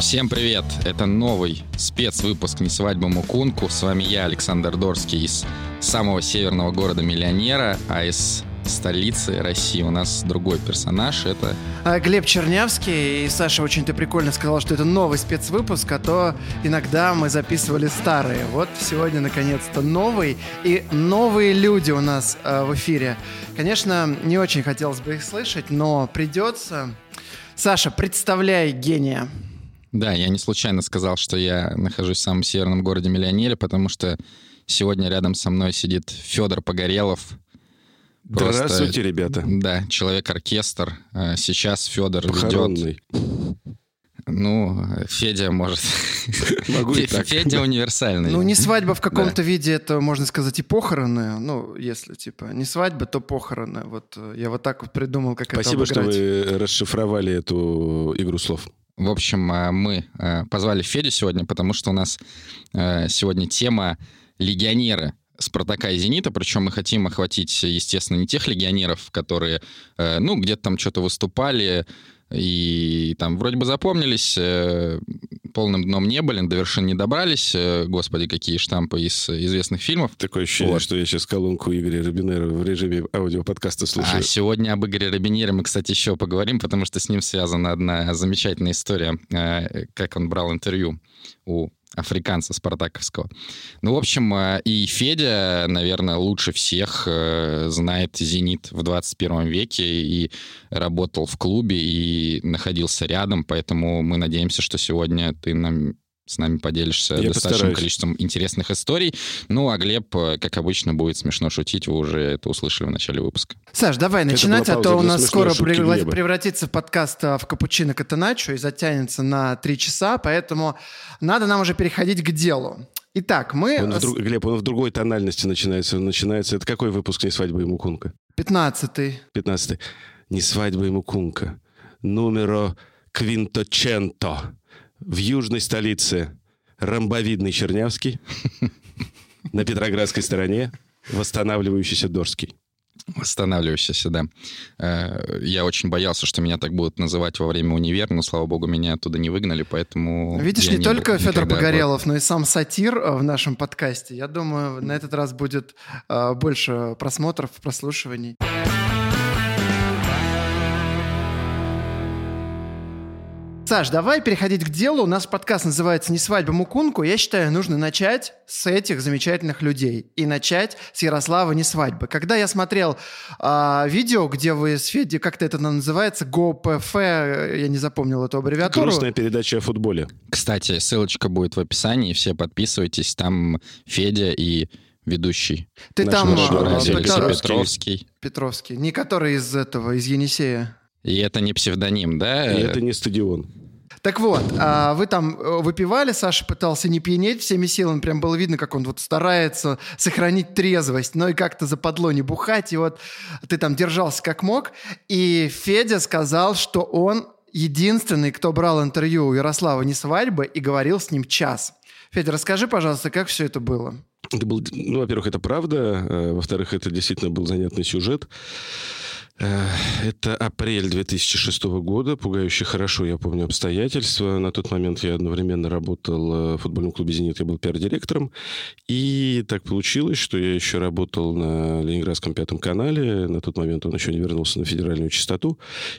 Всем привет! Это новый спецвыпуск «Не свадьба Мукунку». С вами я, Александр Дорский, из самого северного города Миллионера, а из столицы России у нас другой персонаж. Это А, Глеб Чернявский. И Саша очень ты прикольно сказал, что это новый спецвыпуск, а то иногда мы записывали старые. Вот сегодня наконец-то новый. И новые люди у нас э, в эфире. Конечно, не очень хотелось бы их слышать, но придется. Саша, представляй гения. Да, я не случайно сказал, что я нахожусь в самом северном городе Миллионере, потому что сегодня рядом со мной сидит Федор Погорелов. Просто, Здравствуйте, ребята. Да, человек-оркестр. Э, Сейчас Федор ведет... Похоронный. Ну, Федя может... Могу и так. Федя универсальный. Ну, не свадьба в каком-то виде, это, можно сказать, и похороны. Ну, если, типа, не свадьба, то похороны. Вот э, я вот так вот придумал, как Спасибо, это что обыграть. вы расшифровали эту игру слов. В общем, э, мы э, позвали Федю сегодня, потому что у нас э, сегодня тема легионеры Спартака и Зенита, причем мы хотим охватить, естественно, не тех легионеров, которые, ну, где-то там что-то выступали и там вроде бы запомнились, полным дном не были, до вершин не добрались, э, господи, какие штампы из известных фильмов. Такое ощущение, Вот. что я сейчас колонку Игоря Робинера в режиме аудиоподкаста слушаю. А сегодня об Игоре Робинере мы, кстати, еще поговорим, потому что с ним связана одна замечательная история, э, как он брал интервью у африканца спартаковского. Ну, в общем, э, и Федя, наверное, лучше всех э, знает «Зенит» в 21 веке и работал в клубе и находился рядом, поэтому мы надеемся, что сегодня ты нам с нами поделишься Я достаточным постараюсь. количеством интересных историй. Ну, а Глеб, э, как обычно, будет смешно шутить, вы уже это услышали в начале выпуска. Саш, давай начинать, а то у нас скоро шутки превра- Глеба. превратится подкаст а, в капучино катаначо и затянется на три часа, поэтому надо нам уже переходить к делу. Итак, мы... Он вдруг- Глеб, он в другой тональности начинается. Он начинается... Это какой выпуск «Не свадьба и мукунка»? 15-й. 15 «Не свадьба и мукунка». Нумеро квинточенто. В южной столице ромбовидный Чернявский. На Петроградской стороне восстанавливающийся Дорский. Восстанавливающийся, да. Э, Я очень боялся, что меня так будут называть во время универа, но, слава богу, меня оттуда не выгнали, поэтому... Видишь, я не, только был Федор Погорелов, но и сам сатир а, в нашем подкасте. Я думаю, на этот раз будет а, больше просмотров, прослушиваний. Саш, давай переходить к делу. У нас подкаст называется «Не свадьба Мукунку». Я считаю, нужно начать с этих замечательных людей. И начать с Ярослава «Не свадьбы». Когда я смотрел а, видео, где вы с Федей, как-то это называется, ГОПФ, я не запомнил эту аббревиатуру. Грустная передача о футболе. Кстати, ссылочка будет в описании, все подписывайтесь, там Федя и ведущий. Ты Наш там Петровский. Петровский. Петровский. Не который из этого, из Енисея. И это не псевдоним, да? И это не стадион. Так вот, а вы там э, выпивали, Саша пытался не пьянеть всеми силами, прям было видно, как он вот старается сохранить трезвость, но и как-то западло не бухать, и вот ты там держался как мог, и Федя сказал, что он единственный, кто брал интервью у Ярослава не свадьбы и говорил с ним час. Федя, расскажи, пожалуйста, как все это было? Это был, ну, во-первых, это правда. э, Во-вторых, это действительно был занятный сюжет. Э, Это апрель 2006 года. Пугающе хорошо, я помню обстоятельства. На тот момент я одновременно работал э, в футбольном клубе «Зенит». Я был пиар-директором. И так получилось, что я еще работал на Ленинградском пятом канале. На тот момент он еще не вернулся на федеральную частоту.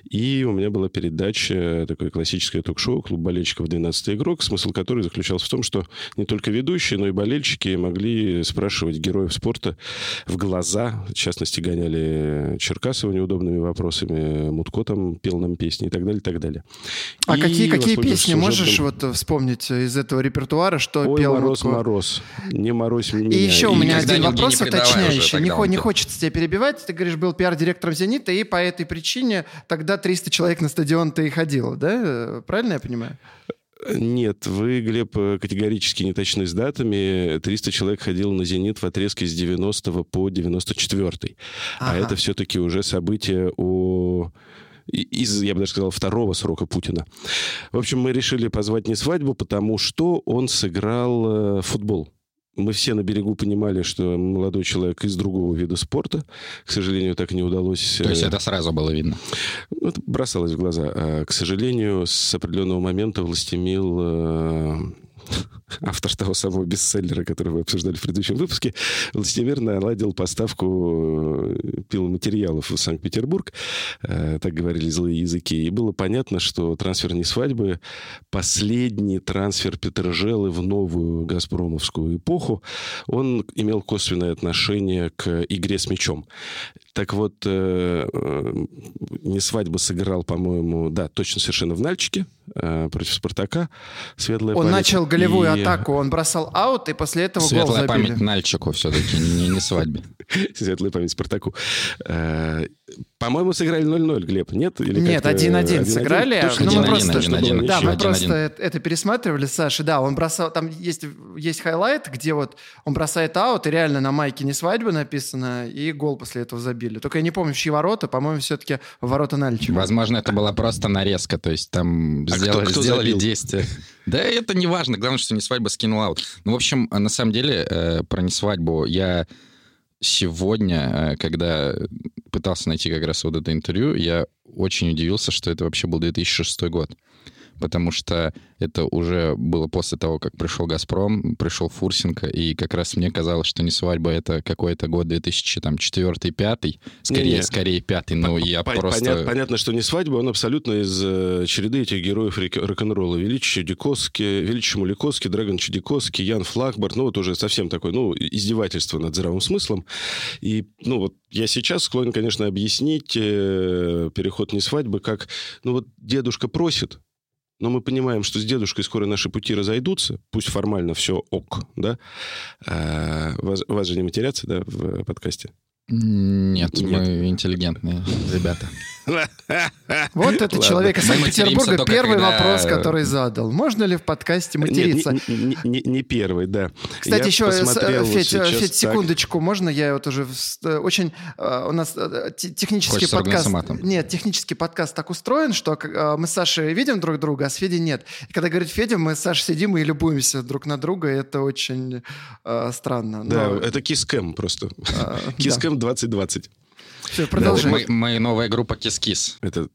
И у меня была передача, такое классическое ток-шоу «Клуб болельщиков. 12 игрок», смысл которой заключался в том, что не только ведущие, но и болельщики могли спрашивать героев спорта в глаза. В частности, гоняли Черкасова неудобными вопросами. Мутко там пел нам песни и так далее, и так далее. А И, какие, какие песни можешь сюжетом, вот э, вспомнить из этого репертуара, что Ой, пел мороз, Мутко? мороз, не морозь меня. И еще у меня один вопрос не уточняющий. Не, не хочется тебя перебивать. Ты говоришь, был пиар-директором «Зенита», и по этой причине тогда 300 человек на стадион-то и ходило, да? Э, Правильно я понимаю? Нет, вы, Глеб, э, категорически не точны с датами. 300 человек ходило на «Зенит» в отрезке с 90 по 94 А Ага. это все-таки уже событие о из, я бы даже сказал, второго срока Путина. В общем, мы решили позвать не свадьбу, потому что он сыграл э, футбол. Мы все на берегу понимали, что молодой человек из другого вида спорта. К сожалению, так не удалось... То есть это сразу было видно? Ну, это бросалось в глаза. А, к сожалению, с определенного момента властемил автор того самого бестселлера, который вы обсуждали в предыдущем выпуске, Властимир наладил поставку э, пиломатериалов в Санкт-Петербург, э, так говорили злые языки, и было понятно, что трансфер не свадьбы, последний трансфер Петрожелы в новую газпромовскую эпоху, он имел косвенное отношение к игре с мячом. Так вот, э, не свадьба сыграл, по-моему, да, точно совершенно в Нальчике против Спартака. Светлая он память. начал голевую и... атаку, он бросал аут, и после этого Светлая гол забили. память Нальчику все-таки, не, не свадьбе. Светлая память Спартаку. По-моему, сыграли 0-0, Глеб, нет? Или нет, 1-1 сыграли. Ну, мы просто, да, мы просто это пересматривали, Саша, да, он бросал, там есть, есть хайлайт, где вот он бросает аут, и реально на майке не свадьба написано, и гол после этого забили. Только я не помню, в чьи ворота, по-моему, все-таки ворота Нальчика. Возможно, это была просто нарезка, то есть там а сделали, кто, кто сделали действие. Да это не важно, главное, что не свадьба скинул аут. Ну, в общем, на самом деле, э, про не свадьбу я сегодня, э, когда пытался найти как раз вот это интервью, я очень удивился, что это вообще был 2006 год потому что это уже было после того, как пришел «Газпром», пришел Фурсенко, и как раз мне казалось, что не свадьба, это какой-то год 2004-2005, скорее, не, не. скорее пятый, но я по просто... Понятно, понятно, что не свадьба, он абсолютно из э, череды этих героев рок-н-ролла. Величий Чудиковский, Величий Муликовский, Драгон Чудиковский, Ян Флагбарт, ну вот уже совсем такой, ну, издевательство над здравым смыслом. И, ну вот, я сейчас склонен, конечно, объяснить э, переход не свадьбы как, ну вот дедушка просит, но мы понимаем, что с дедушкой скоро наши пути разойдутся, пусть формально все ок, да? А, вас, вас же не матерятся, да, в подкасте? Нет, Нет, мы интеллигентные ребята. Вот это человек из Санкт-Петербурга первый когда... вопрос, который задал. Можно ли в подкасте материться? Не, не, не, не первый, да. Кстати, я еще, э, Федь, Федь секундочку, так. можно я вот уже... Э, очень... Э, у нас технический Хочется подкаст... Нет, технический подкаст так устроен, что мы с Сашей видим друг друга, а с Федей нет. И когда говорит Федя, мы с Сашей сидим и любуемся друг на друга, и это очень э, странно. Да, это kiss cam просто. Kiss cam 2020. Все, продолжай. Мы, мы новая группа Кис-Кис. Это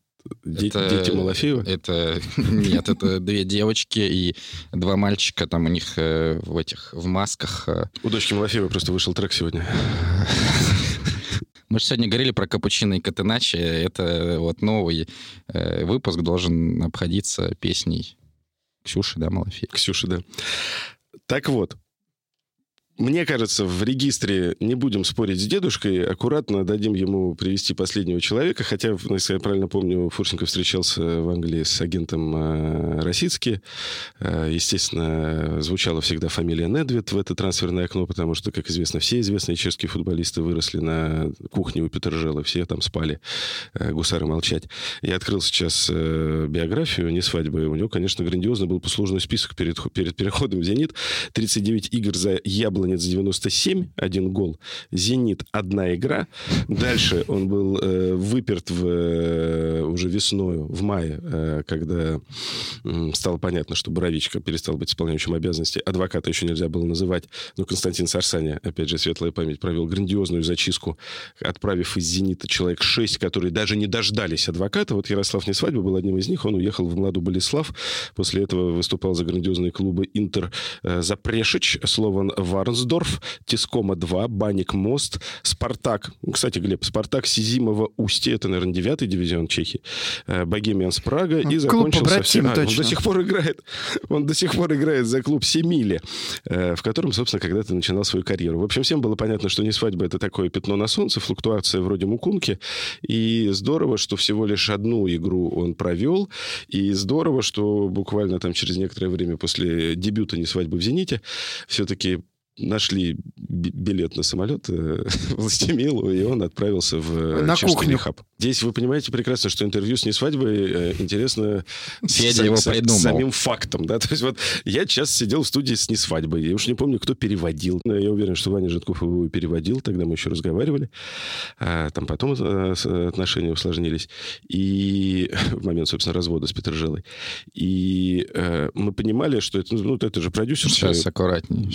это, дети Малафеева? Это нет, это две девочки и два мальчика, там у них э, в этих в масках. Э. У дочки Малафеева просто вышел трек сегодня. Мы же сегодня говорили про капучино и катеначи. Это вот новый э, выпуск должен обходиться песней Ксюши, да, Малафеевой? Ксюши, да. Так вот, мне кажется, в регистре не будем спорить с дедушкой, аккуратно дадим ему привести последнего человека, хотя, если я правильно помню, Фурсенко встречался в Англии с агентом э, Росицки. Э, естественно, звучала всегда фамилия Недвид в это трансферное окно, потому что, как известно, все известные чешские футболисты выросли на кухне у Петрожела, все там спали, э, гусары молчать. Я открыл сейчас э, биографию, не свадьбы, у него, конечно, грандиозно был послужный список перед, перед переходом в «Зенит». 39 игр за яблоко Яблонец 97, один гол. Зенит, одна игра. Дальше он был э, выперт в, э, уже весною, в мае, э, когда э, стало понятно, что Боровичка перестал быть исполняющим обязанности. Адвоката еще нельзя было называть. Но Константин Сарсаня, опять же, светлая память, провел грандиозную зачистку, отправив из «Зенита» человек 6, которые даже не дождались адвоката. Вот Ярослав Несвадьба был одним из них. Он уехал в Младу Болеслав. После этого выступал за грандиозные клубы «Интер» э, Запрешич, Слован Варнс, Рансдорф, Тискома 2, Баник Мост, Спартак. Кстати, Глеб, Спартак Сизимова Устье, это, наверное, девятый дивизион Чехии. Э, Богемианс Прага. И закончился... Все... А, он до сих пор играет. Он до сих пор играет за клуб Семили, э, в котором, собственно, когда-то начинал свою карьеру. В общем, всем было понятно, что не свадьба это такое пятно на солнце, флуктуация вроде мукунки. И здорово, что всего лишь одну игру он провел. И здорово, что буквально там через некоторое время после дебюта не свадьбы в «Зените» все-таки нашли билет на самолет э, Властемилу, и он отправился в на кухню. хаб. Здесь вы понимаете прекрасно, что интервью с не свадьбой э, интересно Федя с, его придумал. самим фактом. Да? То есть вот я сейчас сидел в студии с не свадьбой. Я уж не помню, кто переводил. Но я уверен, что Ваня Житков его переводил. Тогда мы еще разговаривали. А там потом э, отношения усложнились. И в момент, собственно, развода с Петрожелой. И э, мы понимали, что это, ну, это же продюсер. Сейчас аккуратнее.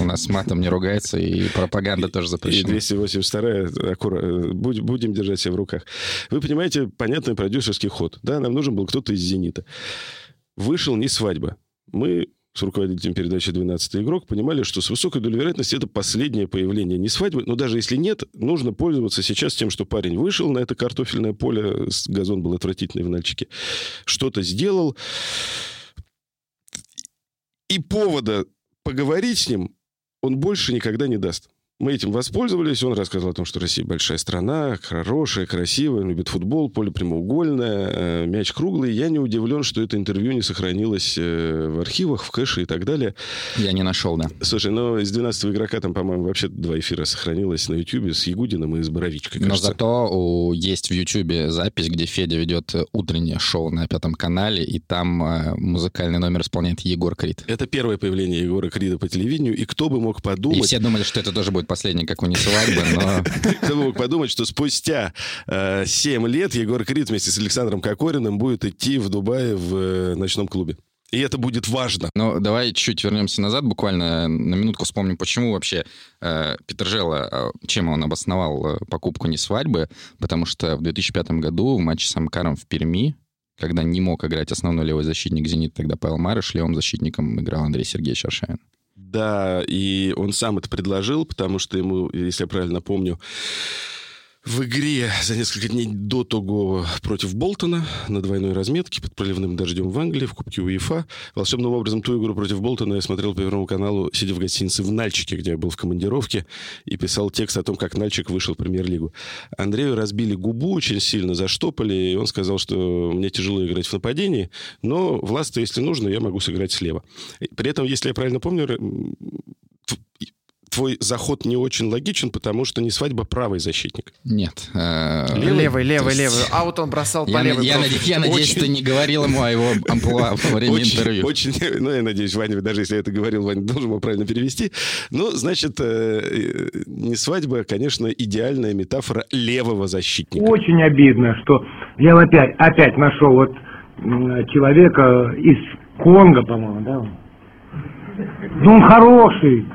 У нас с матом не ругается, и пропаганда тоже запрещена. И 282 аккура... будем держать себя в руках. Вы понимаете, понятный продюсерский ход. Да, нам нужен был кто-то из «Зенита». Вышел не свадьба. Мы с руководителем передачи «12 игрок» понимали, что с высокой долей вероятности это последнее появление не свадьбы, но даже если нет, нужно пользоваться сейчас тем, что парень вышел на это картофельное поле, газон был отвратительный в Нальчике, что-то сделал, и повода поговорить с ним он больше никогда не даст. Мы этим воспользовались. Он рассказал о том, что Россия большая страна, хорошая, красивая, любит футбол, поле прямоугольное, э, мяч круглый. Я не удивлен, что это интервью не сохранилось э, в архивах, в кэше и так далее. Я не нашел, да. Слушай, но из 12 игрока там, по-моему, вообще два эфира сохранилось на Ютьюбе с Ягудиным и с Боровичкой, Но зато у, есть в Ютьюбе запись, где Федя ведет утреннее шоу на Пятом канале, и там э, музыкальный номер исполняет Егор Крид. Это первое появление Егора Крида по телевидению, и кто бы мог подумать... И все думали, что это тоже будет последний, как у свадьбы, но... Кто мог подумать, что спустя э, 7 лет Егор Крид вместе с Александром Кокориным будет идти в Дубае в э, ночном клубе. И это будет важно. Ну, давай чуть-чуть вернемся назад, буквально на минутку вспомним, почему вообще э, Петржела, э, чем он обосновал э, покупку не свадьбы, потому что в 2005 году в матче с Амкаром в Перми, когда не мог играть основной левый защитник «Зенит», тогда Павел Марыш, левым защитником играл Андрей Сергеевич Аршавин. Да, и он сам это предложил, потому что ему, если я правильно помню, в игре за несколько дней до того против Болтона на двойной разметке под проливным дождем в Англии в Кубке УЕФА. Волшебным образом ту игру против Болтона я смотрел по Первому каналу, сидя в гостинице в Нальчике, где я был в командировке, и писал текст о том, как Нальчик вышел в Премьер-лигу. Андрею разбили губу очень сильно, заштопали, и он сказал, что мне тяжело играть в нападении, но власть если нужно, я могу сыграть слева. При этом, если я правильно помню, твой заход не очень логичен, потому что не свадьба правый защитник. Нет. Э, левый, левый, левый. А вот он бросал по левой. Я, я надеюсь, ты не говорил ему о его амплуа во время интервью. Очень, ну, я надеюсь, Ваня, даже если я это говорил, Ваня должен его правильно перевести. Ну, значит, э, не свадьба, а, конечно, идеальная метафора левого защитника. Очень обидно, что я опять, опять нашел вот человека из Конго, по-моему, да, ну он хороший.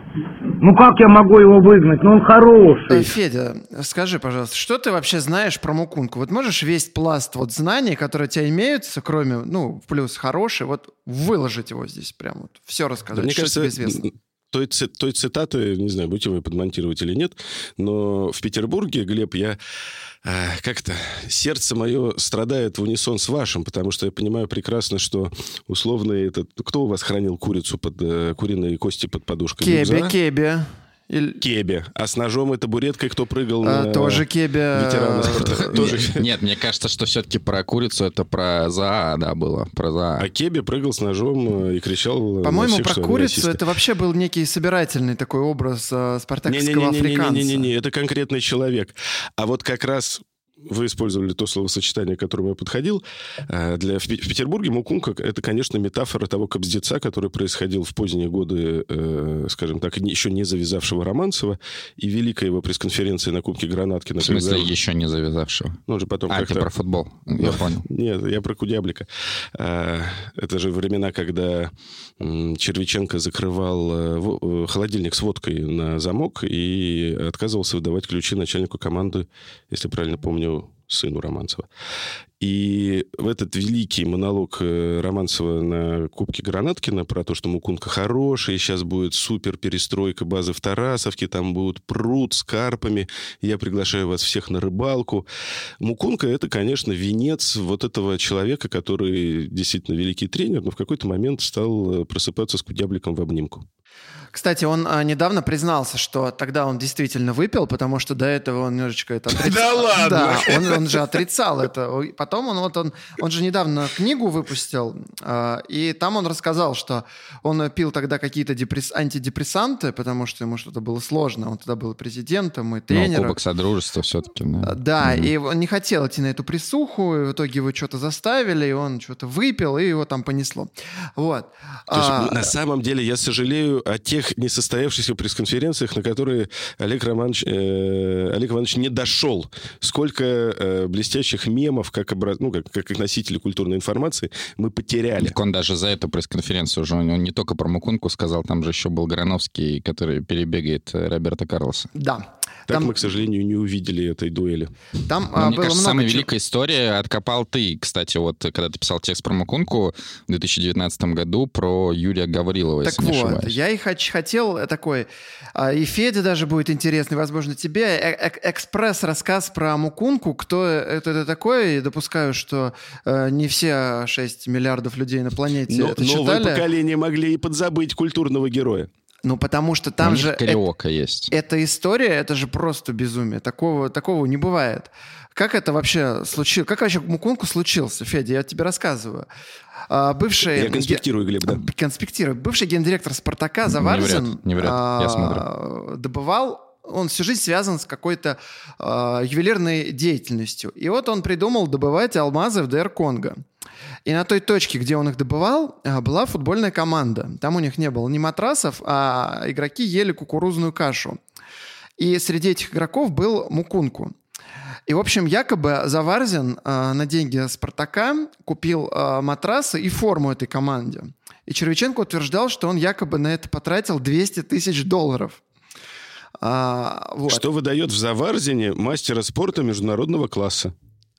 Ну как я могу его выгнать? Ну он хороший. Федя, скажи, пожалуйста, что ты вообще знаешь про Мукунку? Вот можешь весь пласт вот знаний, которые у тебя имеются, кроме, ну, плюс хороший, вот выложить его здесь прям вот, все рассказать, да, мне что кажется, тебе известно? той, той цитаты, не знаю, будете вы подмонтировать или нет, но в Петербурге, Глеб, я как-то сердце мое страдает в унисон с вашим, потому что я понимаю прекрасно, что условно этот... Кто у вас хранил курицу под э, куриные кости под подушкой? Кебе, Кебе. Или... Кебе. А с ножом и табуреткой кто прыгал а, на... Тоже Кебе. Спорта. Тоже... Нет, мне кажется, что все-таки про курицу это про ЗАА, да, было. Про ЗАА. А Кебе прыгал с ножом э, и кричал По-моему, про курицу это вообще был некий собирательный такой образ э, спартаковского африканца. Не-не-не, это конкретный человек. А вот как раз вы использовали то словосочетание, к которому я подходил. Э, для, в, Петербурге Мукунка – это, конечно, метафора того кобздеца, который происходил в поздние годы, э, скажем так, еще не завязавшего Романцева, и великая его пресс-конференция на Кубке Гранаткина. В смысле, когда... еще не завязавшего? Ну, же потом а, ты про футбол, я понял. Нет, я про Кудяблика. Э, это же времена, когда Червиченко закрывал э, холодильник с водкой на замок и отказывался выдавать ключи начальнику команды, если правильно помню, сыну Романцева. И в этот великий монолог э, Романцева на Кубке Гранаткина про то, что Мукунка хорошая, сейчас будет супер перестройка базы в Тарасовке, там будут пруд с карпами, я приглашаю вас всех на рыбалку. Мукунка — это, конечно, венец вот этого человека, который действительно великий тренер, но в какой-то момент стал э, просыпаться с кудябликом в обнимку. Кстати, он а, недавно признался, что тогда он действительно выпил, потому что до этого он немножечко это отрицал. Да ладно? Да, он, он же отрицал это. Потом он вот он, он же недавно книгу выпустил, а, и там он рассказал, что он пил тогда какие-то депресс... антидепрессанты, потому что ему что-то было сложно. Он тогда был президентом и ну, тренером. Ну, Кубок Содружества все-таки. Да, да mm-hmm. и он не хотел идти на эту присуху, и в итоге его что-то заставили, и он что-то выпил, и его там понесло. Вот. То есть, а, на самом деле, я сожалею, о тех несостоявшихся пресс-конференциях, на которые Олег Романович, э, Олег Иванович не дошел. Сколько э, блестящих мемов, как, образ... ну, как, как носители культурной информации, мы потеряли. Так он даже за эту пресс-конференцию уже, он не только про Мукунку сказал, там же еще был Грановский, который перебегает э, Роберта Карлоса. Да. Так Там- мы, к сожалению, не увидели этой дуэли. Там Ну, а, мне было кажется, много самая чего. великая история откопал ты, кстати, вот когда ты писал текст про Мукунку в 2019 году про Юрия Гаврилова, Так если не вот, ошибаюсь. я и хоч- хотел э, такой, а, и Феде даже будет интересный, возможно, тебе, э- э- экспресс-рассказ про Мукунку, кто это, это такое, и допускаю, что э, не все 6 миллиардов людей на планете Но это новое читали. поколение могли и подзабыть культурного героя. Ну, потому что там же... э- кариока есть. эта история, это же просто безумие. Такого, такого не бывает. Как это вообще случилось? Как вообще Мукунку случился, Федя? Я тебе рассказываю. А, Бывший... Я конспектирую, Глеб, да. Конспектирую. Бывший гендиректор «Спартака» Заварзин врет, не врет. Я а, смотрю. добывал он всю жизнь связан с какой-то а, ювелирной деятельностью. И вот он придумал добывать алмазы в ДР Конго. И на той точке, где он их добывал, а, была футбольная команда. Там у них не было ни матрасов, а игроки ели кукурузную кашу. И среди этих игроков был Мукунку. И, в общем, якобы Заварзин э, на деньги Спартака купил э, матрасы и форму этой команде. И Червяченко утверждал, что он якобы на это потратил 200 тысяч долларов. А, вот. Что выдает в Заварзине мастера спорта международного класса.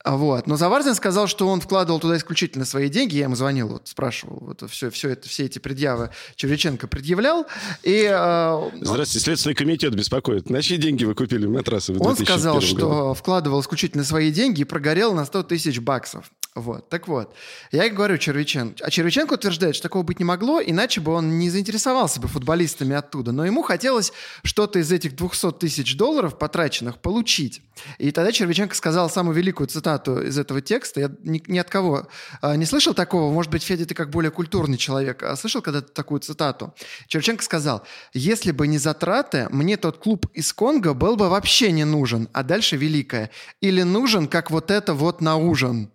Вот. Но Заварзин сказал, что он вкладывал туда исключительно свои деньги. Я ему звонил, вот, спрашивал, вот, все, все, это, все эти предъявы Чевриченко предъявлял. И э, Здравствуйте, Следственный комитет беспокоит. На чьи деньги вы купили матрасы в Он 2001 сказал, году? что вкладывал исключительно свои деньги и прогорел на 100 тысяч баксов. Вот, так вот. Я говорю Червиченко. А Червиченко утверждает, что такого быть не могло, иначе бы он не заинтересовался бы футболистами оттуда. Но ему хотелось что-то из этих 200 тысяч долларов потраченных получить. И тогда Червиченко сказал самую великую цитату из этого текста. Я ни, ни от кого а, не слышал такого. Может быть, Федя, ты как более культурный человек. А слышал когда-то такую цитату? Червиченко сказал, если бы не затраты, мне тот клуб из Конго был бы вообще не нужен. А дальше великое. Или нужен, как вот это вот на ужин.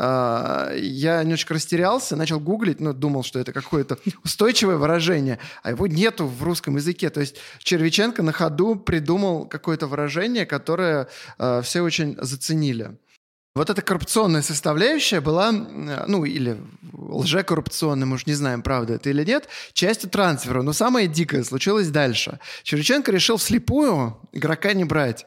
А, я немножечко растерялся, начал гуглить, но думал, что это какое-то устойчивое выражение, а его нету в русском языке. То есть Червиченко на ходу придумал какое-то выражение, которое а, все очень заценили. Вот эта коррупционная составляющая была, ну, или лжекоррупционная, мы уж не знаем, правда это или нет, частью трансфера. Но самое дикое случилось дальше. Червиченко решил вслепую игрока не брать.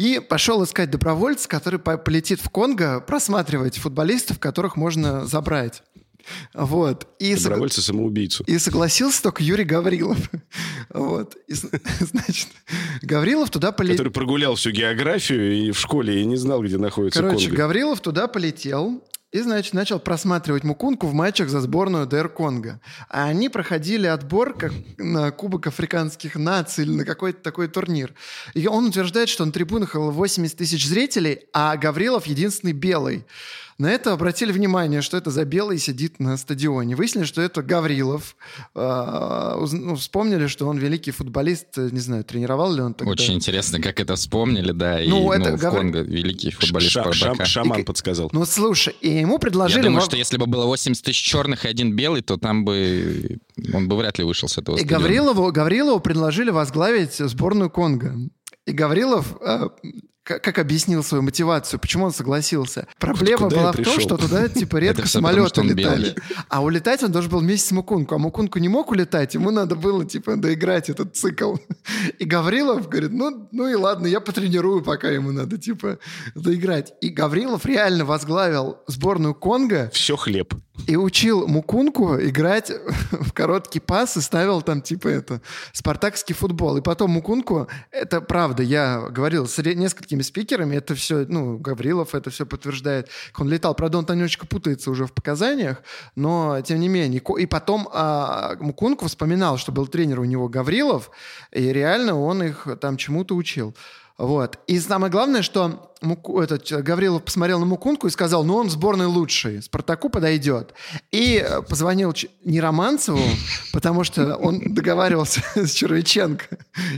И пошел искать добровольца, который по- полетит в Конго просматривать футболистов, которых можно забрать. Вот. И, сог- Добровольца-самоубийцу. и согласился только Юрий Гаврилов. Вот. И, значит, Гаврилов туда полетел. Который прогулял всю географию и в школе и не знал, где находится Короче, Конго. Гаврилов туда полетел и, значит, начал просматривать Мукунку в матчах за сборную ДР Конго. А они проходили отбор как на Кубок африканских наций или на какой-то такой турнир. И он утверждает, что на трибунах было 80 тысяч зрителей, а Гаврилов единственный белый. На это обратили внимание, что это за белый сидит на стадионе. Выяснили, что это Гаврилов. А, ну, вспомнили, что он великий футболист. Не знаю, тренировал ли он тогда. Очень интересно, как это вспомнили, да. И Ну, это ну, в Гаври- Конго великий футболист Ша- шам- шаман И- подсказал. Ну, слушай, и ему предложили... Я думаю, во- что если бы было 80 тысяч черных и один белый, то там бы он бы вряд ли вышел с этого И стадиона. Гаврилову, Гаврилову предложили возглавить сборную Конго. И Гаврилов, э, как объяснил свою мотивацию, почему он согласился? Проблема Куда была в том, что туда типа редко самолеты летали. А улетать он должен был вместе с Мукунку. А Мукунку не мог улетать, ему надо было типа доиграть этот цикл. И Гаврилов говорит, ну, ну и ладно, я потренирую, пока ему надо типа доиграть. И Гаврилов реально возглавил сборную Конго Все хлеб. и учил Мукунку играть в короткий пас и ставил там типа это спартакский футбол. И потом Мукунку, это правда, я говорил с ре- несколькими спикерами, это все, ну, Гаврилов это все подтверждает. Он летал, правда, он там путается уже в показаниях, но тем не менее. И потом а, Мукунку вспоминал, что был тренер у него Гаврилов, и реально он их там чему-то учил. Вот. И самое главное, что Муку- этот Гаврилов посмотрел на Мукунку и сказал, ну он в сборной лучший, Спартаку подойдет. И э, позвонил не Романцеву, потому что он договаривался с Червяченко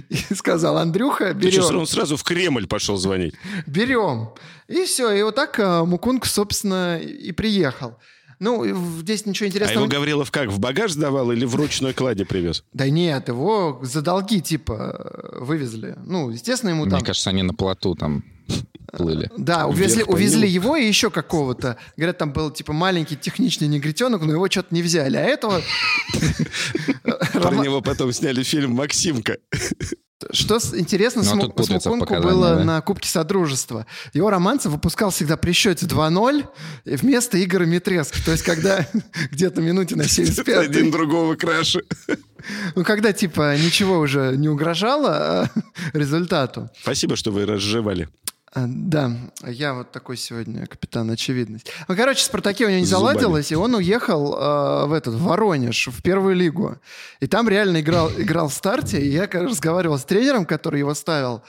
и сказал, Андрюха, Ты что, берем. он сразу в Кремль пошел звонить? Берем. И все. И вот так э, Мукунг, собственно, и приехал. Ну, здесь ничего А интересного. его Гаврилов как, в багаж сдавал или в ручной кладе привез? Да нет, его за долги, типа, вывезли. Ну, естественно, ему Мне там... кажется, они на плоту там плыли. Да, увезли, увезли его и еще какого-то. Говорят, там был типа маленький техничный негритенок, но его что-то не взяли. А этого... Про него потом сняли фильм «Максимка». Что интересно с, Ну, Му- тут путается с Мукунку показания, было да. на Кубке Содружества. Его Романцев выпускал всегда при счете 2-0 и вместо Игоря Митрески. То есть, когда где-то минуте на 75 Один другого краше. ну, когда, типа, ничего уже не угрожало а, результату. Спасибо, что вы разжевали. А, Да, я вот такой сегодня капитан очевидность. Ну, короче, «Спартаке» у него не заладилось, и он уехал э, в этот в Воронеж, в первую лигу. И там реально играл, играл в старте, и я разговаривал с тренером, который его ставил.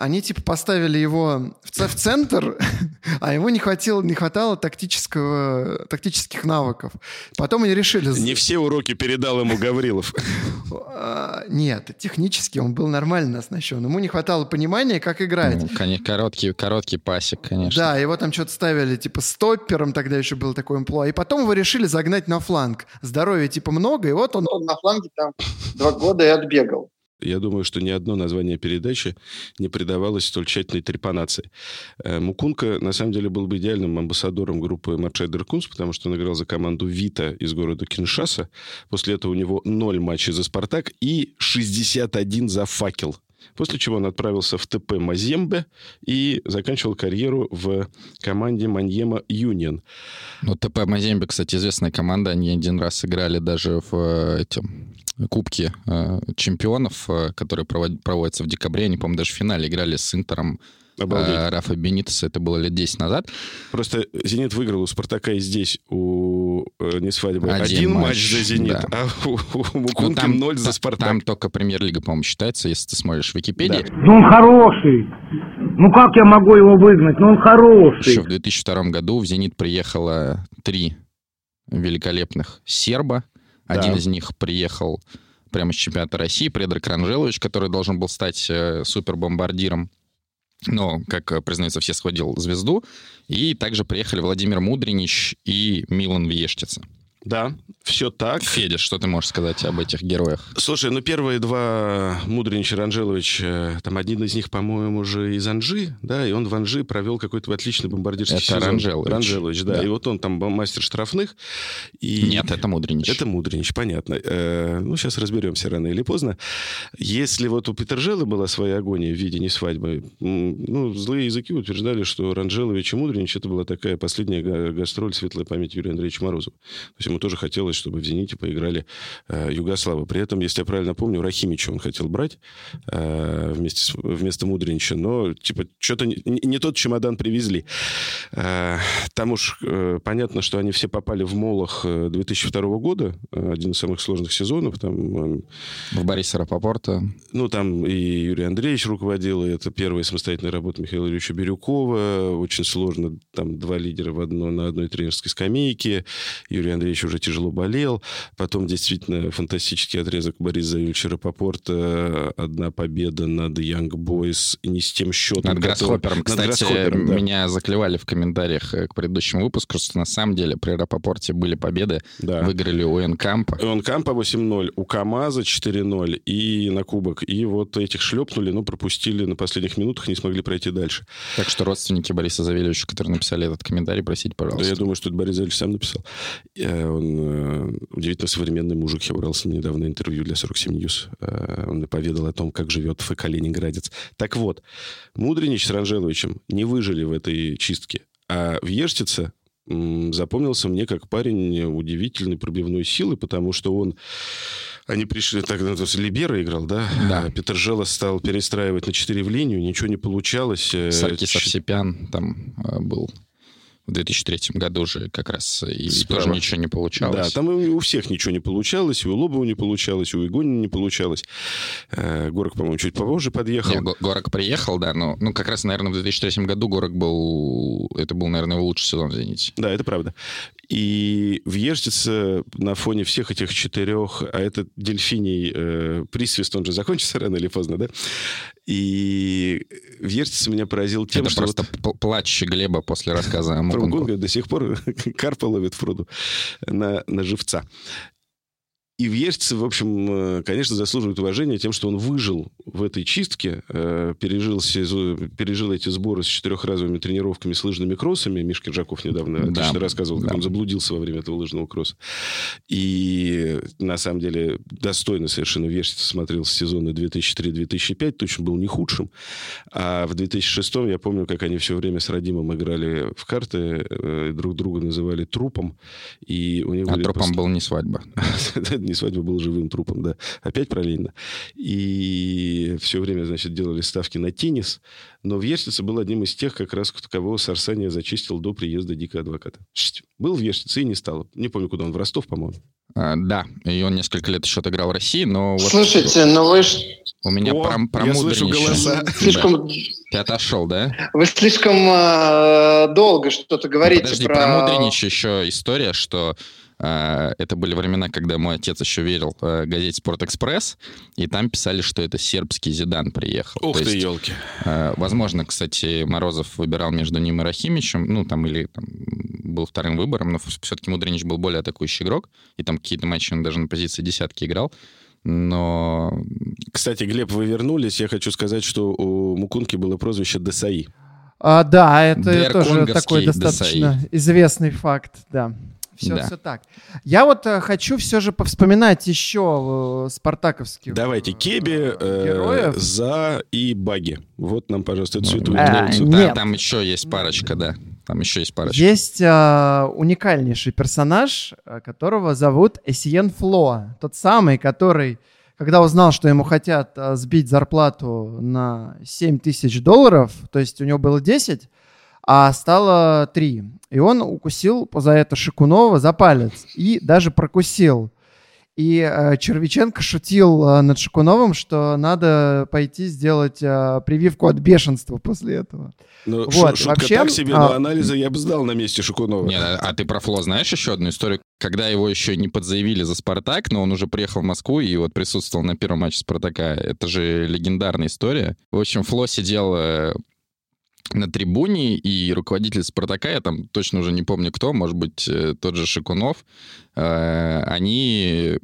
Они типа поставили его в, в центр, а ему не, хватило, не хватало тактического, тактических навыков. Потом они решили... Не все уроки передал ему Гаврилов. А, Нет, технически он был нормально оснащен. Ему не хватало понимания, как играть. Ну, короткий, короткий пасик, конечно. Да, его там что-то ставили, типа, стоппером, тогда еще был такой амплуа. И потом его решили загнать на фланг. Здоровья, типа, много, и вот он, он на фланге там два года и отбегал. Я думаю, что ни одно название передачи не придавалось столь тщательной трепанации. Э, Мукунка, на самом деле, был бы идеальным амбассадором группы Марчайдер Кунс, потому что он играл за команду Вита из города Киншаса. После этого у него 0 матчей за «Спартак» и 61 за «Факел». После чего он отправился в ТП Мазембе и заканчивал карьеру в команде Маньема Юнион. Ну, ТП Мазембе, кстати, известная команда. Они один раз играли даже в э, этом Кубке э, чемпионов, э, которые провод- проводятся в декабре. Они, по-моему, даже в финале играли с Интером Обалдеть. э, Рафа Бенитеса. Это было лет 10 назад. Просто «Зенит» выиграл у «Спартака» и здесь у э, не свадьбы Один один, матч, матч, за «Зенит», да. а у, у Ну, там, ноль за та- «Спартак». Там только премьер-лига, по-моему, считается, если ты смотришь в Википедии. Ну он хороший. Ну как я могу его выгнать? Ну он хороший. Еще в 2002 году в «Зенит» приехало три великолепных серба. Один Да. из них приехал прямо с чемпионата России, Предрак Ранжелович, который должен был стать э, супербомбардиром. Но, как э, признается, все схватил звезду. И также приехали Владимир Мудренич и Милан Вьештица. Да, все так. Федя, что ты можешь сказать об этих героях? Слушай, ну первые два Мудренич и Ранжелович, э, там один из них, по-моему, уже из Анжи, да, и он в Анжи провел какой-то отличный бомбардирский Это сезон. Ранжелович. Ранжелович, да. Да. И вот он там мастер штрафных. И... Нет, это Мудренич. Это Мудренич, понятно. Э, ну, сейчас разберемся рано или поздно. Если вот у Петержелы была своя агония в виде не свадьбы, ну, злые языки утверждали, что Ранжелович и Мудренич это была такая последняя га- гастроль светлая память Юрия Андреевича Морозова. То есть ему тоже хотелось, чтобы в «Зените» поиграли э, Югославы. При этом, если я правильно помню, Рахимича он хотел брать э, вместе с- вместо Мудренича, но типа что-то не, не- тот чемодан привезли. Э, там уж э, понятно, что они все попали в Молох э, 2002 года, э, один из самых сложных сезонов. Там, э, В Бориса Рапопорта. ну, там и Юрий Андреевич руководил, и это первая самостоятельная работа Михаила Ильича Бирюкова. Очень сложно, там два лидера в одно, на одной тренерской скамейке. Юрий Андреевич уже тяжело болел. Потом действительно фантастический отрезок Бориса Завильевича Рапопорта. Одна победа над Янг Бойс и не с тем счетом. Над который- Гроссхоппером. Над Кстати, Гроссхоппером, да. меня заклевали в комментариях э, к предыдущему выпуску, что на самом деле при Рапопорте были победы. Да. Выиграли у Энкампа. Он Кампа 8-0, у КамАЗа 4-0 и на кубок. И вот этих шлепнули, но пропустили на последних минутах, не смогли пройти дальше. Так что родственники Бориса Завельевича, которые написали этот комментарий, просите, Да, пожалуйста. я думаю, что это Борис Зельевич сам написал. Он э, удивительно современный мужик. Я брал с ним недавно интервью для 47 News. Э, Он мне поведал о том, как живет ФК «Ленинградец». Так вот, Мудренич с Ранжеловичем не выжили в этой чистке. А Вьештица запомнился мне как парень удивительной пробивной силы, потому что он... Они пришли... Так, ну, то есть Либера играл, да? Да. А Петр Жела стал перестраивать на 4 в линию, ничего не получалось. Э, Саркис ч- Овсепян там был в 2003 году же как раз и Справа. тоже ничего не получалось. Да, там и у всех ничего не получалось, и у Лобова не получалось, и у Игонина не получалось. Э, Горок, по-моему, чуть попозже подъехал. Не, Го- Горок приехал, да, но ну, как раз, наверное, в 2003 году Горок был... Это был, наверное, его лучший сезон в «Зените». Да, это правда. И в Еждице на фоне всех этих четырех, а этот дельфиний э, присвист, он же закончится рано или поздно, да? И в Еждице меня поразил тем, Это что... просто вот... плач Глеба после рассказа о Мукунку. до сих пор карпа ловит в пруду на, на живца. И Вьерц, в общем, э, конечно, заслуживает уважения тем, что он выжил в этой чистке, э, пережил, пережил эти сборы с четырехразовыми тренировками с лыжными кроссами. Мишка Жаков недавно да. отлично рассказывал, как да. он заблудился во время этого лыжного кросса. И, на самом деле, достойно совершенно Вьерц смотрелся сезоны 2003-2005, точно был не худшим. А в 2006 я помню, как они все время с Радимом играли в карты, э, друг друга называли трупом. И у них а трупом после... был не свадьба. не свадьба, был живым трупом, да. Опять про Ленина. И все время, значит, делали ставки на теннис. Но Вьерстице был одним из тех, как раз кого Сарсания зачистил до приезда Дика адвоката. Был в и не стало. Не помню, куда он, в Ростов, по-моему. А, да, и он несколько лет еще отыграл в России, но... Вот Слушайте, но вы. У меня О, прям про я слышу голоса. Слишком... Да. Ты отошел, да? Вы слишком э, долго что-то говорите ну, подожди, про... про Мудринича еще история, что это были времена, когда мой отец еще верил в газете «Спортэкспресс», и там писали, что это сербский Зидан приехал. Ух То ты, есть, елки. А, возможно, кстати, Морозов выбирал между ним и Рахимичем, ну, там, или там, был вторым выбором, но все-таки Мудринич был более атакующий игрок, и там какие-то матчи он даже на позиции десятки играл. Но... Кстати, Глеб, вы вернулись. Я хочу сказать, что у Мукунки было прозвище Десаи. А, да, это тоже такой достаточно Десаи. известный факт, да. Все, да. все так. Я вот э, хочу все же повспоминать еще э, спартаковских Давайте, Кеби, э, героев. За и Баги. Вот нам, пожалуйста, святую а, Да, там еще есть парочка, да. Там еще есть парочка. Есть э, уникальнейший персонаж, э, которого зовут Эсиен Фло. Тот самый, который, когда узнал, что ему хотят э, сбить зарплату на 7 тысяч долларов, то есть у него было 10, а стало 3. И он укусил за это Шикунова за палец и даже прокусил. И э, Червиченко шутил э, над Шикуновым, что надо пойти сделать э, прививку от бешенства после этого. Ну, вот, шутка вообще, так себе, а... но анализы я бы сдал на месте Шикунова. Нет, а, а ты про Фло знаешь еще одну историю? Когда его еще не подзаявили за «Спартак», но он уже приехал в Москву и вот присутствовал на первом матче «Спартака». Это же легендарная история. В общем, Фло сидел э, на трибуне, и руководитель «Спартака», я там точно уже не помню кто, может быть, э, тот же Шикунов, э, они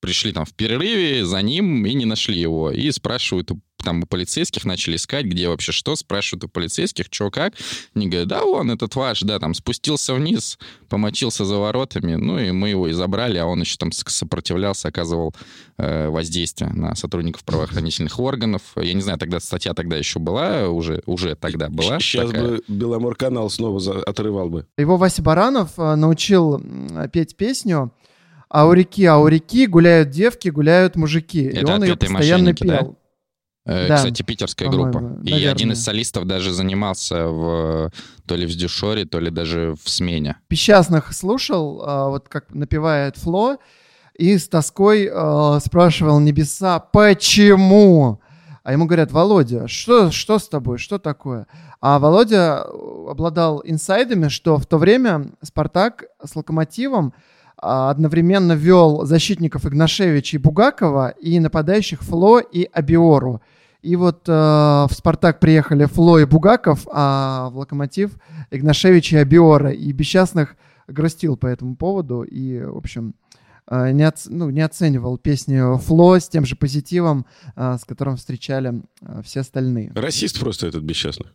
пришли там в перерыве за ним и не нашли его. И спрашивают там у полицейских, начали искать, где вообще что, спрашивают у полицейских, что как. Они говорят, да, он этот ваш, да, там спустился вниз, помочился за воротами, ну и мы его и забрали, а он еще там сопротивлялся, оказывал э, воздействие на сотрудников правоохранительных органов. Я не знаю, тогда статья тогда еще была, уже, уже тогда была. Сейчас такая. бы Беломор-канал снова за, отрывал бы. Его Вася Баранов э, научил петь песню а у реки, а у реки гуляют девки, гуляют мужики. Это и он ее постоянно пел. Да? Да, Кстати, питерская группа. Наверное. И один из солистов даже занимался в то ли в дюшоре, то ли даже в смене. Песчастных слушал, а, вот как напевает Фло, и с тоской э, спрашивал небеса, почему? А ему говорят, Володя, что, что с тобой, что такое? А Володя обладал инсайдами, что в то время Спартак с Локомотивом а, одновременно вел защитников Игнашевича и Бугакова и нападающих Фло и Абиору. И вот э, в «Спартак» приехали Фло и Бугаков, а в «Локомотив» Игнашевич и Абиора. И Бесчастных грустил по этому поводу. И, в общем, э, не, оц... ну, не оценивал песни Фло с тем же позитивом, э, с которым встречали э, все остальные. Расист просто этот Бесчастных.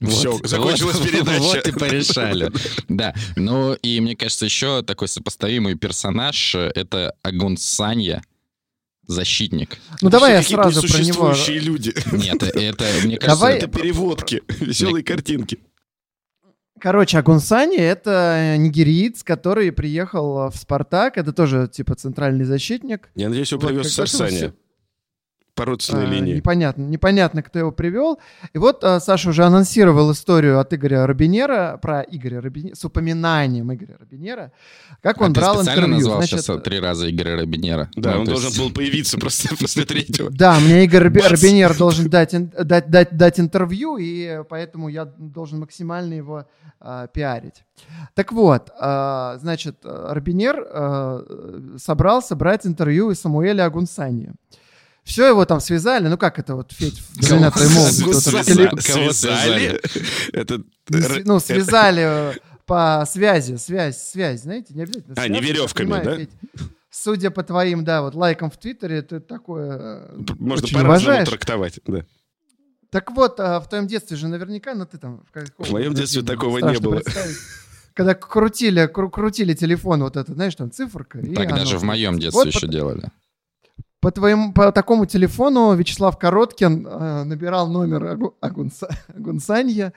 Вот, Все, закончилась вот, передача. Вот и порешали. Да. Ну, и мне кажется, еще такой сопоставимый персонаж — это Агун Санья, защитник. Ну, давай я сразу про него... люди. Нет, это, мне кажется... Давай... Это переводки, веселые картинки. Короче, Агунсани — это нигериец, который приехал в «Спартак». Это тоже, типа, центральный защитник. Я надеюсь, его вот, привез Сарсания. По родственной А, линии. Непонятно, непонятно, кто его привел. И вот а, Саша уже анонсировал историю от Игоря Робинера, про Игоря Робинера, с упоминанием Игоря Робинера, как он а ты брал специально интервью. назвал Значит, сейчас три раза Игоря Робинера? Да, Ну, он должен есть- был появиться просто после третьего. Да, мне Игорь! Робинер должен дать, ин- дать, дать, дать интервью, и поэтому я должен максимально его а, пиарить. Так вот, а, значит, Робинер а, собрался брать интервью из Самуэля Агунсани. Все его там связали, ну как это вот, Федь, в «Длина твоей молодости», Кого вот это связали? Это... ну, связали э, по связи, связь, связь, знаете, не обязательно. А, не веревками, да? Судя по твоим, да, вот лайкам в Твиттере, ты такое э, Можно по-разному трактовать. Да. Так вот, а, в твоем детстве же наверняка, ну ты там... В, моем детстве такого не было. Когда крутили, кру- крутили телефон, вот это, знаешь, там циферка. оно даже в моем детстве Вот еще по- делали. По, твоему, по такому телефону Вячеслав Короткин э, набирал номер Агу- Агунса- Агунсанья.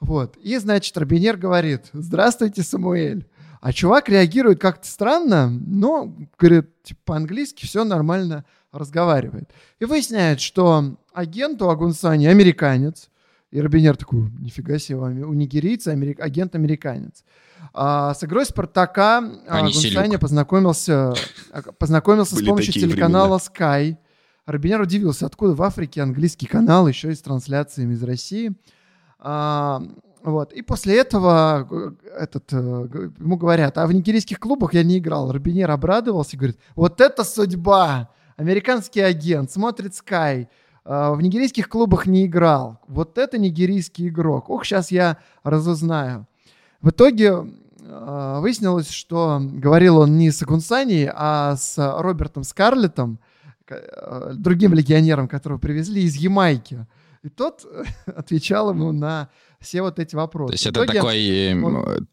Вот. И, значит, Робинер говорит, здравствуйте, Самуэль. А чувак реагирует как-то странно, но, говорит, типа, по-английски все нормально разговаривает. И выясняет, что агент у Агунсани американец. И Робинер такой, нифига себе, у нигерийца америк- агент американец. А с игрой Спартака А Селюк. познакомился, а, познакомился с помощью телеканала Sky. Робинер удивился, откуда в Африке английский канал, еще и с трансляциями из России. А, вот. И после этого э, этот, э, ему говорят, а в нигерийских клубах я не играл. Робинер обрадовался и говорит, вот это судьба! Американский агент, смотрит Sky, а, в нигерийских клубах не играл. Вот это нигерийский игрок. Ох, сейчас я разузнаю. В итоге э, выяснилось, что говорил он не с Агунсани, а с Робертом Скарлеттом, к- э, другим легионером, которого привезли из Ямайки. И тот э, отвечал ему на все вот эти вопросы. То есть это такой э, он-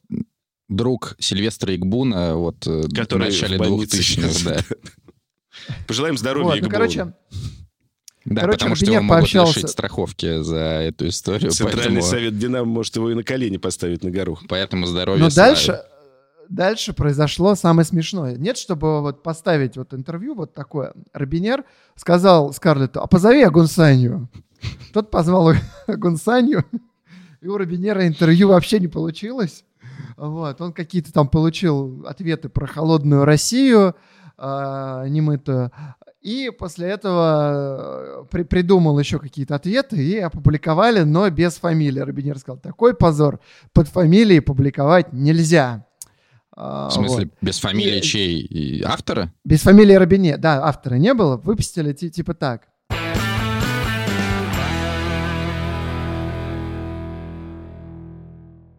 друг Сильвестра Игбуна вот э, Который в начале в больнице 2000-х, да. Пожелаем здоровья вот, ну, Игболу. короче, Да, Короче, потому что его могут пообщался- лишить страховки за эту историю, Центральный поэтому, совет Динамо может его и на колени поставить на гору. поэтому здоровья Но дальше, дальше произошло самое смешное. Нет, чтобы вот поставить вот интервью вот такое. Робинер сказал Скарлетту, а позови Агунсанью. Тот позвал Агунсанью, и у Робинера интервью вообще не получилось. Вот, он какие-то там получил ответы про холодную Россию, а, немытую. И после этого э, при- придумал еще какие-то ответы и опубликовали, но без фамилии. Робинер сказал, такой позор под фамилией публиковать нельзя. А, В смысле, вот. без фамилии И- чей? И Автора? Без фамилии Робине. Да, автора не было. Выпустили ти- типа так.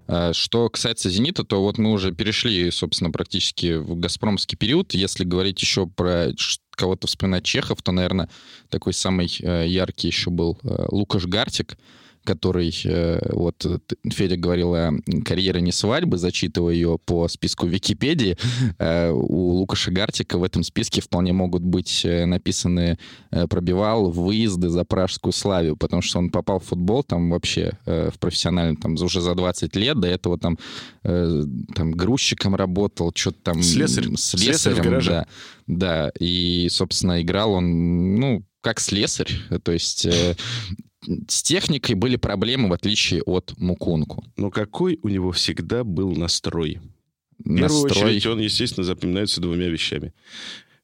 А, Что касается «Зенита», то вот мы уже перешли, собственно, практически в «Газпромский» период. Если говорить еще про кого-то вспоминать Чехов, то, наверное, такой самый э, яркий еще был э, Лукаш Гартик, который, э, вот э, Федя говорил о карьере не свадьбы, зачитывая ее по списку Википедии. Э, У Лукаша Гартика в этом списке вполне могут быть написаны пробивал выезды за пражскую славию, потому что он попал в футбол там вообще в профессиональный, там уже за 20 лет, до этого там, там грузчиком работал, что-то там... Слесарь. С Слесарь в слесарем, гараже. да. Да, и, собственно, играл он, ну, как слесарь, то есть... э, с техникой были проблемы, в отличие от Мукунку. Но какой у него всегда был настрой? В первую Настрой... очередь он, естественно, запоминается двумя вещами.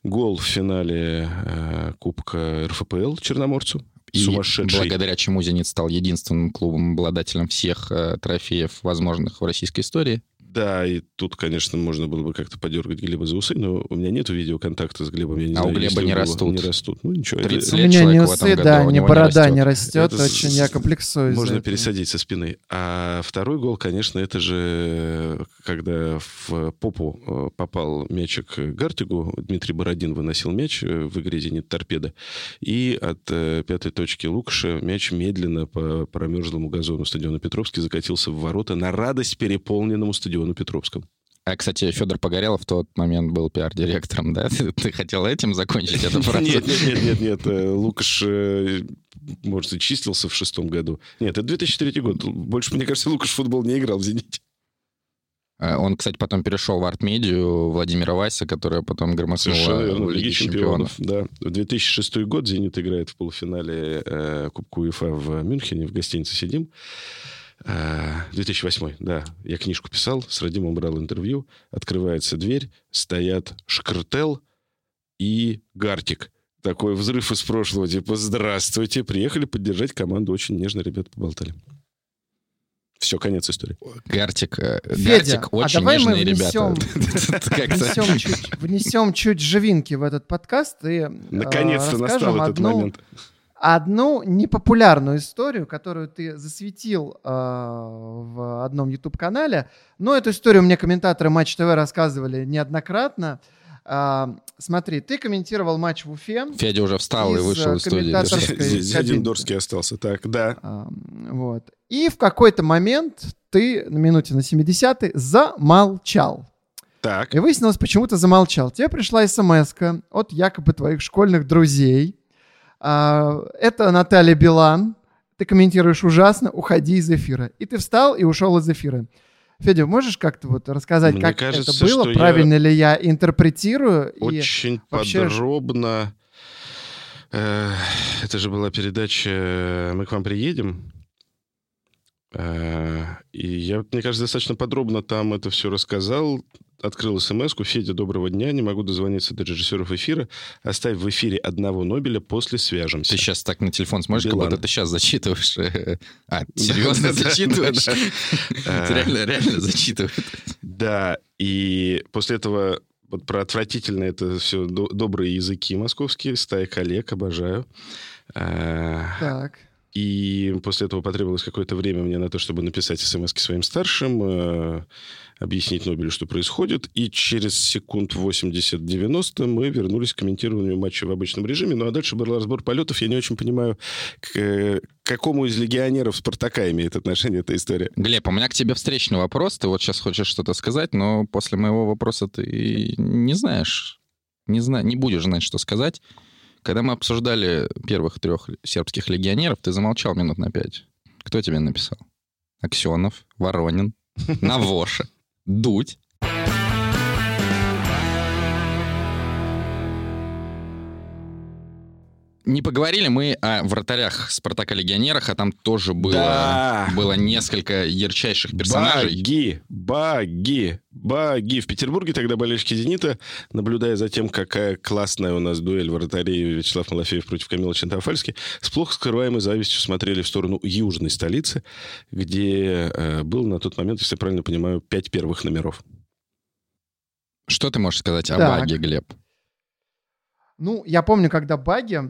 Гол в финале э, Кубка РФПЛ Черноморцу. И Сумасшедший. благодаря чему «Зенит» стал единственным клубом, обладателем всех э, трофеев, возможных в российской истории. Да, и тут, конечно, можно было бы как-то подергать Глеба за усы, но у меня нет видеоконтакта с Глебом. Я не А у знаю, Глеба если не растут. Не растут. Ну, ничего. это- 30 У лет меня не усы, году, да, у не борода растет. не растет. Это Очень с- я комплексую. Можно пересадить со спины. А второй гол, конечно, это же когда в попу э, попал мячик Гартигу. Дмитрий Бородин выносил мяч э, в игре «Зенит Торпеда». И от э, пятой точки Лукаша мяч медленно по промерзлому газону стадиона Петровский закатился в ворота на радость переполненному стадиону Петровском. А, кстати, Федор Погорелов в тот момент был пиар-директором, да? Ты, ты хотел этим закончить эту фразу? Нет, нет, нет, нет, нет. э, Лукаш, э, может, и числился в шестом году. Нет, это 2003 год. Больше, мне кажется, Лукаш в футбол не играл в «Зените». Э, Он, кстати, потом перешел в артмедию Владимира Вайса, которая потом громыхнула Совершенно в Лиге чемпионов. чемпионов. Да. В 2006 год «Зенит» играет в полуфинале э, Кубка УЕФА в Мюнхене, в гостинице сидим. Э, 2008, да. Я книжку писал, с Радимом брал интервью. Открывается дверь, стоят Шкртел и Гартик. Такой взрыв из прошлого, типа, здравствуйте, приехали поддержать команду. Очень нежно ребята поболтали. Все, конец истории. Гартик, э, Федя, Гартик а очень давай мы нежные ребята. внесем- Внесем чуть, внесем чуть живинки в этот подкаст и э, Наконец-то настал расскажем этот момент. Одну непопулярную историю, которую ты засветил э, в одном YouTube-канале. Но эту историю мне комментаторы Матч ТВ рассказывали неоднократно. А, смотри, ты комментировал матч в Уфе. Федя уже встал и вышел э, из студии. кабинки. Дорский остался. Так, да. А, вот. И в какой-то момент ты на минуте на 70 замолчал. Так. И выяснилось, почему ты замолчал. Тебе пришла смс от якобы твоих школьных друзей. А, Это Наталья Билан. Ты комментируешь ужасно, уходи из эфира. И ты встал и ушел из эфира. Федя, можешь как-то вот рассказать, Мне как кажется, это было, что я правильно ли я интерпретирую? и Очень вообще ж- подробно. Э, Это же была передача «Мы к вам приедем». Э, И я, мне кажется, достаточно подробно там это все рассказал. Открыл смс-ку. Федя, доброго дня. Не могу дозвониться до режиссеров эфира. Оставь в эфире одного Нобеля, после свяжемся. Ты сейчас так на телефон смотришь, как Билан. будто ты сейчас зачитываешь. э, А, серьезно зачитываешь? Ты Реально, реально зачитывает. Да, и после этого вот про отвратительно это все добрые языки московские, стая коллег, обожаю. Э, Так. И после этого потребовалось какое-то время мне на то, чтобы написать смс своим старшим, э, объяснить Нобелю, что происходит. И через секунд 80-90 мы вернулись к комментированию матча в обычном режиме. Ну а дальше был разбор полетов. Я не очень понимаю, к, э, к какому из легионеров Спартака имеет отношение эта история. Глеб, у меня к тебе встречный вопрос. Ты вот сейчас хочешь что-то сказать, но после моего вопроса ты не знаешь, не, зна... не будешь знать, что сказать. Когда мы обсуждали первых трех сербских легионеров, ты замолчал минут на пять. Кто тебе написал? Аксенов, Воронин, Навоша, Дудь. Не поговорили мы о вратарях Спартака-легионерах, а там тоже было, Да. было несколько ярчайших персонажей. Баги, баги, баги. В Петербурге тогда болельщики «Зенита», наблюдая за тем, какая классная у нас дуэль вратарей Вячеслав Малафеев против Камила Чентофальски, с плохо скрываемой завистью смотрели в сторону южной столицы, где э, был на тот момент, если я правильно понимаю, пять первых номеров. Что ты можешь сказать о Так. Баге, Глеб? Ну, я помню, когда баги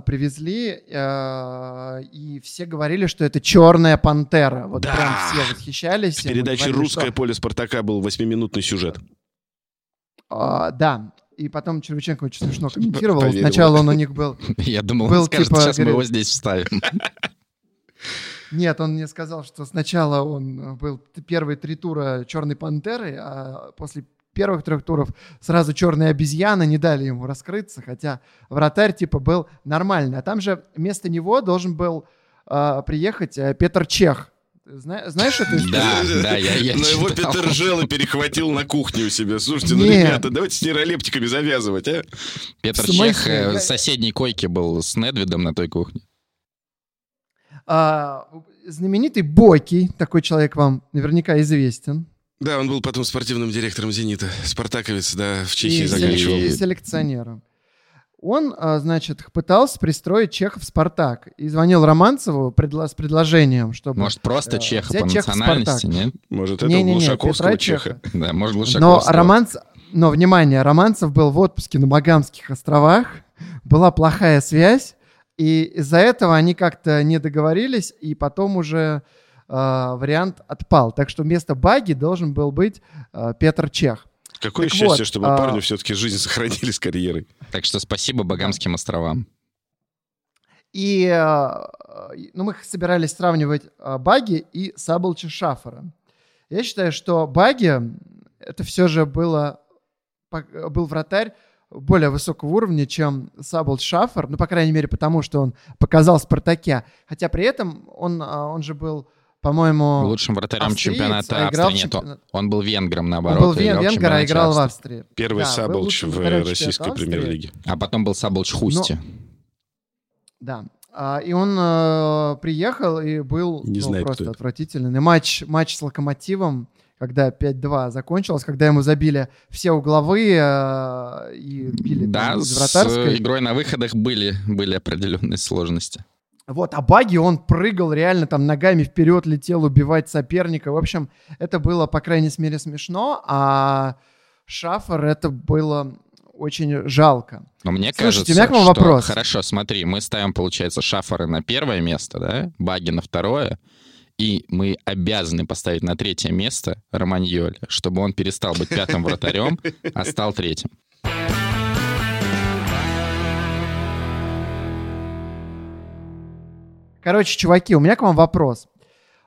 привезли, а, и все говорили, что это черная пантера. Вот Да. прям все восхищались. В передаче говорили, «Русское что, поле Спартака» был восьмиминутный сюжет. а, да. И потом Червяченко очень смешно комментировал. Поверил. Сначала он у них был... Я думал, Был он скажет, типа, сейчас мы говорит- его здесь вставим. Нет, он мне сказал, что сначала он был первые три тура черной пантеры, а после первых трех туров сразу черные обезьяны не дали ему раскрыться, хотя вратарь типа был нормальный. А там же вместо него должен был а, приехать э, Петр Чех. Зна- знаешь эту историю? Да, да, я, я Но его читал. Петр Жел и перехватил на кухню у себя. Слушайте, ну, ребята, давайте с нейролептиками завязывать, а? Петр? Чех э, в соседней койке был с Недвидом на той кухне. А, знаменитый Бокий, такой человек вам наверняка известен. Да, он был потом спортивным директором «Зенита». Спартаковец, да, в Чехии и, заканчивал. и селекционером. Он, а, значит, пытался пристроить Чехов в «Спартак» и звонил Романцеву предла- с предложением, чтобы... Может, просто э, Чеха по Чеха национальности, «Спартак». нет? Может, это Не-не-не, Глушаковского Петра чеха. Да, может, Но Глушаковского. Романц... Но, внимание, Романцев был в отпуске на Багамских островах, была плохая связь, и из-за этого они как-то не договорились, и потом уже вариант отпал. Так что вместо Баги должен был быть э, Петр Чех. Какое Так счастье, вот, чтобы а- парню все-таки жизнь сохранили с карьерой. Так что спасибо Багамским островам. И э, ну, мы собирались сравнивать Баги и Саблча Шафара. Я считаю, что Баги это все же было, был вратарь более высокого уровня, чем Саблч Шафар, ну, по крайней мере, потому что он показал в «Спартаке». Хотя при этом он, а, он же был по-моему, Лучшим вратарем австриец, чемпионата а играл Австрии в нет. Он был венгром, Он наоборот. был и вен- играл венгер, а играл в Австрии. Австрии. Первый Да, был Саблч лучшим в российской премьер-лиге. А потом был Саблч Хусти. Да. А, и он э, приехал и был Не ну, знаю, просто отвратительный. Матч, матч с Локомотивом, когда 5-2 закончилось, когда ему забили все угловые э, и били Да, там из с вратарской. игрой на выходах были, были определенные сложности. Вот, а Баги, он прыгал реально там ногами вперед, летел убивать соперника. В общем, это было, по крайней мере, смешно, а Шафер это было очень жалко. Но мне Слушайте, кажется, у меня что... вопрос. Хорошо, смотри, мы ставим, получается, Шафары на первое место, да? Баги на второе. И мы обязаны поставить на третье место Романьоли, чтобы он перестал быть пятым вратарем, а стал третьим. Короче, чуваки, у меня к вам вопрос.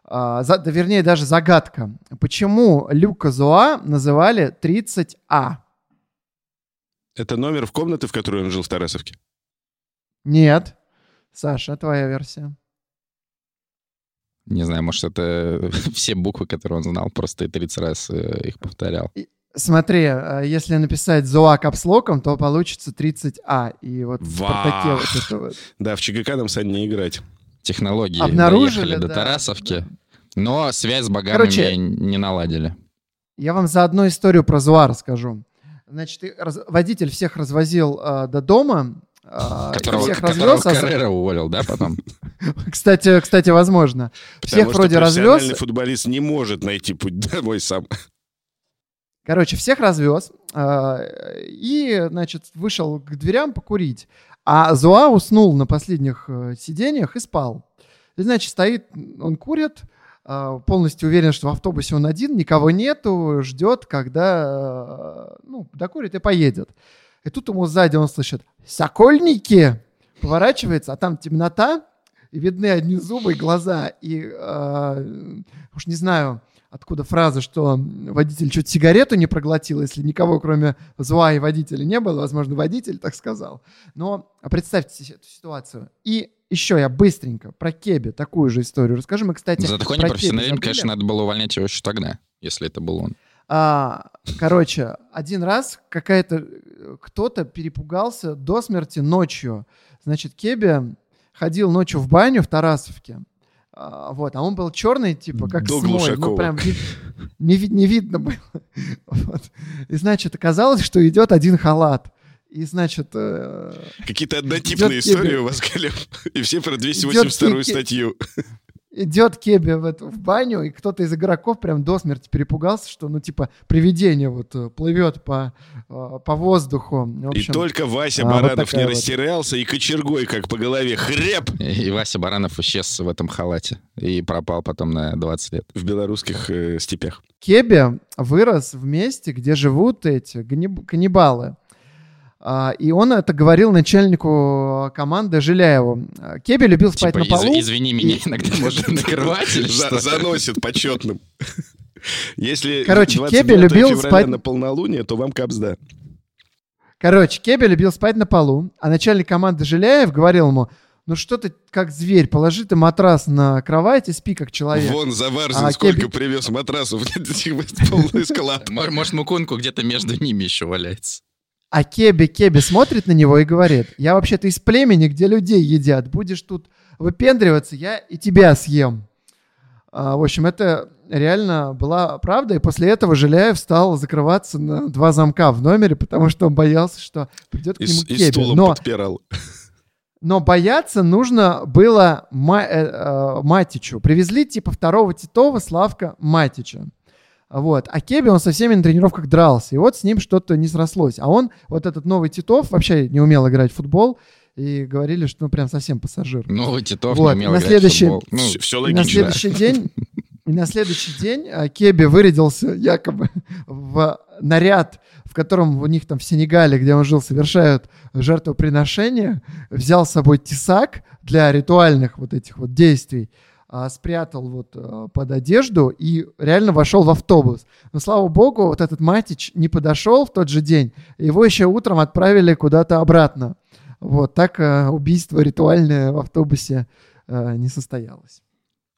А, за- да, вернее, даже загадка. Почему Люка Зуа называли 30А? Это номер в комнате, в которой он жил в Тарасовке. Нет. Саша, твоя версия. Не знаю, может, это все буквы, которые он знал, просто и 30 раз э, их повторял. Смотри, а, если написать Зуа капслоком, то получится 30А. И вот в Спартаке Вах. вот это вот. Да, в ЧГК нам, Сань, не играть. Технологии Обнаружили, доехали до да. Тарасовки, но связь с богами Короче, не наладили. Я вам заодно историю про Зуа расскажу. Значит, раз- водитель всех развозил а, до дома, а, Которого, всех которого развез. а за- Каррера уволил, да, потом? Кстати, кстати, возможно. Всех Потому что вроде развез. футболист не может найти путь домой сам. Короче, всех развез а, и, значит, вышел к дверям покурить. А Зуа уснул на последних э, сиденьях и спал. И, значит, стоит, он курит, а, полностью уверен, что в автобусе он один, никого нету, ждет, когда, э, ну, докурит и поедет. И тут ему сзади он слышит «Сокольники!» Поворачивается, а там темнота, и видны одни зубы глаза. И э, уж не знаю, откуда фраза, что водитель чуть сигарету не проглотил, если никого, кроме Зуа и водителя не было. Возможно, водитель так сказал. Но представьте себе эту ситуацию. И еще я быстренько про Кеби такую же историю расскажу. Мы, кстати, За такой про непрофессионализм, конечно, надо было увольнять его еще тогда, если это был он. А, короче, один раз какая-то кто-то перепугался до смерти ночью. Значит, Кеби ходил ночью в баню в Тарасовке. А, вот, а он был черный, типа, как До смоль. Ну, Глушакова. прям не, не не видно было. Вот. И, значит, оказалось, что идет один халат. И, значит, э, Какие-то однотипные истории у вас, Глеб. И все про 282 Кеби. статью. Идет Кеби в, эту, в баню, и кто-то из игроков прям до смерти перепугался, что, ну, типа, привидение вот э, плывет по, э, по воздуху. В И общем, только Вася а, вот Баранов такая не вот. растерялся и кочергой как по голове хреп И Вася Баранов исчез в этом халате и пропал потом на 20 лет. в белорусских э, степях. Кеби вырос в месте, где живут эти гниб- каннибалы. А, И он это говорил начальнику команды Жиляеву. А, Кеби любил спать Типа, на полу. «Из- извини меня, иногда можно накрывать или что? Заносит почетным. Если Короче, 29 Кеби любил спать- на полнолуние, то вам капсда. Короче, Кеби любил спать на полу, а начальник команды Жиляев говорил ему, ну что ты как зверь, положи ты матрас на кровать и спи как человек. Вон Заварзин А, сколько Кеби- привез матрасов. Полный склад. Мо- Может, Мукунку где-то между ними еще валяется. А Кеби Кеби смотрит на него и говорит, я вообще-то из племени, где людей едят, будешь тут выпендриваться, я и тебя съем. А, в общем, это реально была правда, и после этого Жиляев стал закрываться на два замка в номере, потому что он боялся, что придет к И нему и Кеби. стулом Но подпирал. Но бояться нужно было Ма- э, э, Матичу. Привезли типа второго Титова Славка Матича. Вот. А Кеби, он со всеми на тренировках дрался. И вот с ним что-то не срослось. А он, вот этот новый Титов, вообще не умел играть в футбол. И говорили, что ну прям совсем пассажир. Новый Титов Вот, не умел на играть следующий- в футбол. Ну, Все, все И на логично. следующий день, и на следующий день а, Кеби вырядился якобы в наряд, в котором у них там в Сенегале, где он жил, совершают жертвоприношения, взял с собой тесак для ритуальных вот этих вот действий, а, спрятал вот а, под одежду и реально вошел в автобус. Но слава богу, вот этот Матич не подошел в тот же день, его еще утром отправили куда-то обратно. Вот так а, убийство ритуальное в автобусе не состоялось.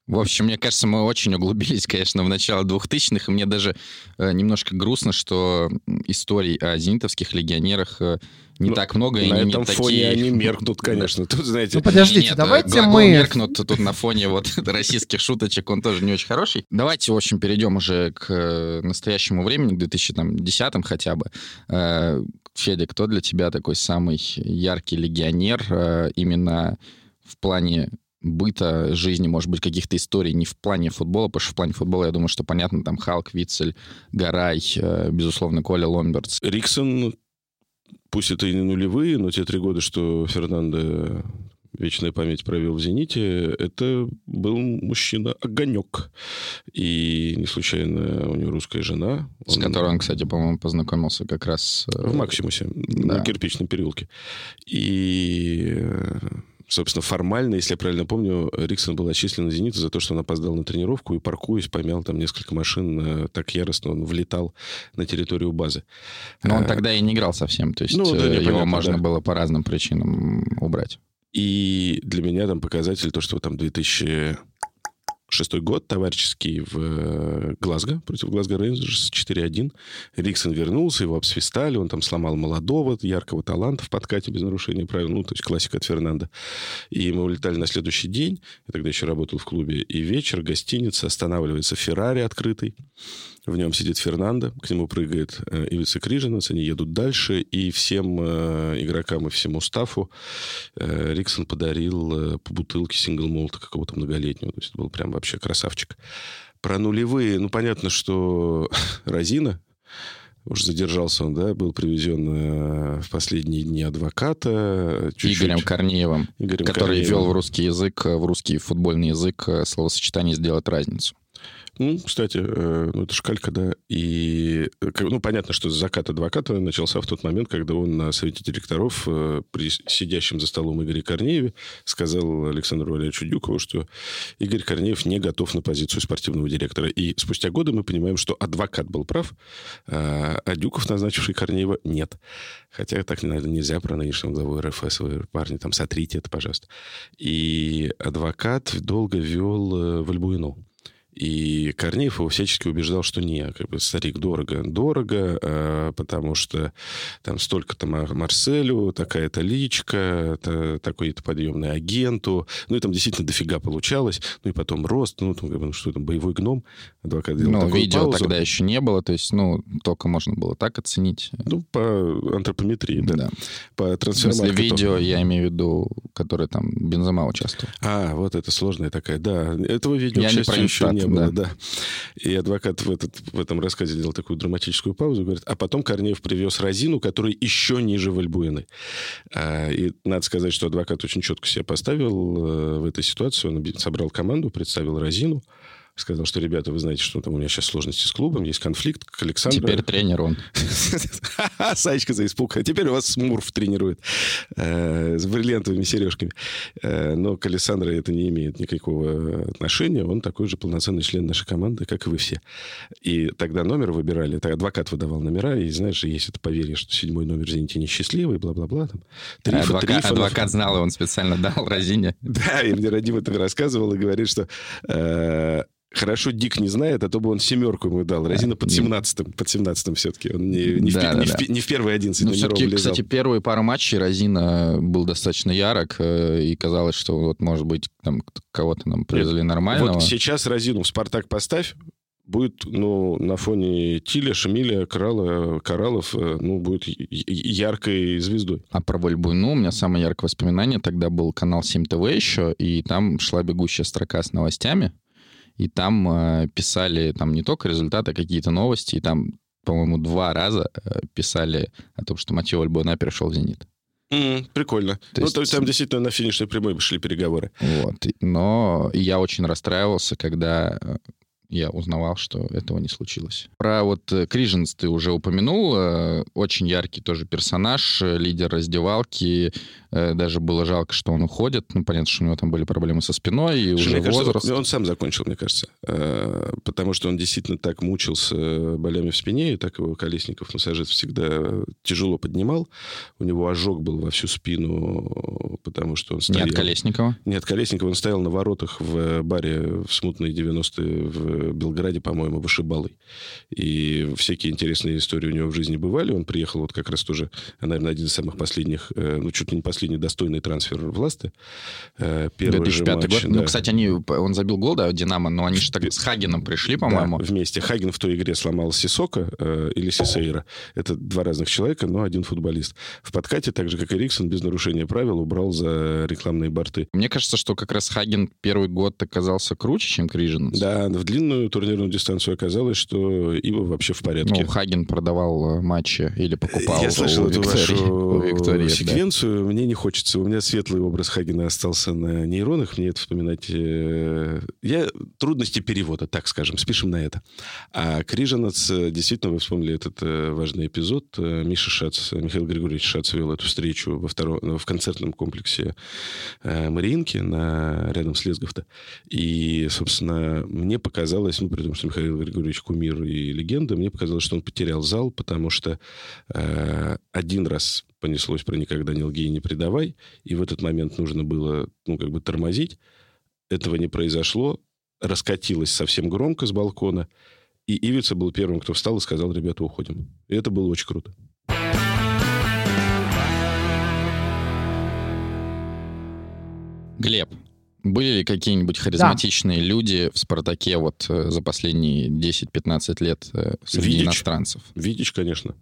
В общем, мне кажется, мы очень углубились, конечно, в начало 2000-х, и мне даже э, немножко грустно, что историй о зенитовских легионерах э, не Ну, так много, и На они этом не фоне такие... они меркнут, конечно. Тут, знаете, Ну, подождите, Нет, давайте мы... меркнут тут на фоне вот российских шуточек, он тоже не очень хороший. Давайте, в общем, перейдем уже к э, настоящему времени, к 2010 хотя бы. Э, Федя, кто для тебя такой самый яркий легионер э, именно в плане быта, жизни, может быть, каких-то историй, не в плане футбола, потому что в плане футбола, я думаю, что понятно, там Халк, Вицель, Гарай, безусловно, Коля Ломберц. Риксон, пусть это и не нулевые, но те три года, что Фернандо вечная память провел в «Зените», это был мужчина-огонек. И не случайно у него русская жена. С Он которой он, кстати, по-моему, познакомился как раз... э, В Максимусе, Да. на кирпичном переулке. И, э, собственно, формально, если я правильно помню, Риксон был отчислен на «Зенит» за то, что он опоздал на тренировку и, паркуясь, помял там несколько машин э, так яростно, он влетал на территорию базы. Но он Э, тогда и не играл совсем, то есть Ну, да, э, его понятно, можно да. было по разным причинам убрать. И для меня там показатель то, что там 2006 год товарищеский в э, Глазго против Глазго Рейнджерс 4-1. Риксон вернулся, его обсвистали, он там сломал молодого, яркого таланта в подкате без нарушения правил, ну, то есть классика от Фернанда. И мы улетали на следующий день, я тогда еще работал в клубе, и вечер, гостиница, останавливается Феррари открытый, в нем сидит Фернандо, к нему прыгает э, Ивица Крижинец, они едут дальше, и всем э, игрокам и всему стафу э, Риксон подарил э, по бутылке сингл-молта какого-то многолетнего. То есть это был прям вообще красавчик. Про нулевые, ну, понятно, что Розина, уж задержался он, да, был привезен э, в последние дни адвоката. э, чуть-чуть. Игорем Корнеевым, Игорем который Корнеевым. ввел в русский язык, э, в русский футбольный язык э, словосочетание «сделать разницу». Ну, кстати, э, ну, это шкалька, да. И, э, ну, понятно, что закат адвоката начался в тот момент, когда он на совете директоров э, при сидящем за столом Игоре Корнееве сказал Александру Валерьевичу Дюкову, что Игорь Корнеев не готов на позицию спортивного директора. И спустя годы мы понимаем, что адвокат был прав, а а Дюков, назначивший Корнеева, нет. Хотя так, наверное, нельзя про нынешнего главу РФС. Вы, парни, там, сотрите это, пожалуйста. И адвокат долго вел в Альбуино. И Корнеев его всячески убеждал, что не, как бы, старик, дорого, дорого, а, потому что там столько-то Мар- Марселю, такая-то личка, та- такой-то подъемный агенту. Ну, и там действительно дофига получалось. Ну, и потом рост, ну, там, как бы, ну, что там, боевой гном. Адвокат сделал Ну, видео паузу. тогда еще не было, то есть, ну, только можно было так оценить. Ну, по антропометрии, да. Да. По смысле, трансфермаркету. видео, я имею в виду, которое там Бензема участвовал. А, вот это сложная такая, да. Этого видео, Я к не счастью, про еще Инстат, не было, да. да. И адвокат в, этот, в этом рассказе делал такую драматическую паузу, говорит, а потом Корнеев привез Розину, который еще ниже Вальбуэны. А, и надо сказать, что адвокат очень четко себя поставил э, в этой ситуации. Он собрал команду, представил Розину, сказал, что, ребята, вы знаете, что там у меня сейчас сложности с клубом, есть конфликт, к Александру... Теперь тренер он. Саечка за испуг. Теперь у вас Смурф тренирует э, с бриллиантовыми сережками. Э, но к Александру это не имеет никакого отношения. Он такой же полноценный член нашей команды, как и вы все. И тогда номер выбирали. Так адвокат выдавал номера. И знаешь, есть это поверье, что седьмой номер, извините, несчастливый, бла-бла-бла. Там. Трифон- Адвокат, Трифонов. адвокат знал, и он специально дал Розине. Да, и мне Радим это рассказывал и говорит, что э, хорошо Дик не знает, а то бы он семерку ему дал. Розина под не- 17-м, под 17-м все-таки. Он не, не, в, Да, пе- да, не в да. пе- не в первые 11 Ну, все-таки, влезал. кстати, первые пару матчей Розина был достаточно ярок, э, и казалось, что вот, может быть, там кого-то нам привезли нормального. Вот сейчас Розину в «Спартак» поставь, будет, ну, на фоне Тиля, Шамиля, Коралла, Кораллов, э, ну, будет яркой звездой. А про Вальбуйну у меня самое яркое воспоминание тогда был канал 7 ТВ еще, и там шла бегущая строка с новостями, и там э, писали там не только результаты, а какие-то новости, и там, по-моему, два раза э, писали о том, что Матье Вальбуйна перешел в «Зенит». М, прикольно. То ну, есть- то есть там действительно на финишной прямой шли переговоры. Вот. Но я очень расстраивался, когда э, я узнавал, что этого не случилось. Про вот э, Криженс ты уже упомянул. Э, очень яркий тоже персонаж, э, лидер раздевалки. Даже было жалко, что он уходит. Ну, понятно, что у него там были проблемы со спиной и уже кажется, возраст. Он сам закончил, мне кажется. Потому что он действительно так мучился болями в спине, и так его Колесников массажист всегда тяжело поднимал. У него ожог был во всю спину, потому что он стоял... Нет Колесникова? Нет Колесникова. Он стоял на воротах в баре в смутные 90-е в Белграде, по-моему, вышибалой. И всякие интересные истории у него в жизни бывали. Он приехал вот как раз тоже, наверное, один из самых последних, э, ну, чуть ли не последний достойный трансфер в Ласты. Э, первый 2005 матч, год. Ну, да. Ну, кстати, они, он забил гол, да, Динамо, но они же так с Хагеном пришли, по-моему. Да, вместе. Хаген в той игре сломал Сисока э, или Сисейра. Это два разных человека, но один футболист. В подкате, так же, как и Риксон, без нарушения правил убрал за рекламные борты. Мне кажется, что как раз Хаген первый год оказался круче, чем Крижинс. Да, в длинную длинную турнирную дистанцию оказалось, что Ива вообще в порядке. Ну, Хаген продавал э, матчи или покупал Я слышал у эту вашу Виктории, секвенцию. Да. Мне не хочется. У меня светлый образ Хагена остался на нейронах. Мне это вспоминать... Э, я... Трудности перевода, так скажем. Спишем на это. А Крижанац, э, действительно, вы вспомнили этот важный эпизод. Миша Шац, Михаил Григорьевич Шац вел эту встречу во втором, в концертном комплексе Мариинки на, рядом с Лесговто. И, собственно, мне показалось, показалось, ну, при том, что Михаил Григорьевич кумир и легенда, мне показалось, что он потерял зал, потому что э, один раз понеслось про «никогда не лги и не предавай», и в этот момент нужно было, ну, как бы тормозить. Этого не произошло, раскатилось совсем громко с балкона, и Ивица был первым, кто встал и сказал, ребята, уходим. И это было очень круто. Глеб, были ли какие-нибудь харизматичные да. люди в «Спартаке» вот э, за последние 10-15 лет э, среди Витич. иностранцев? Витич, конечно.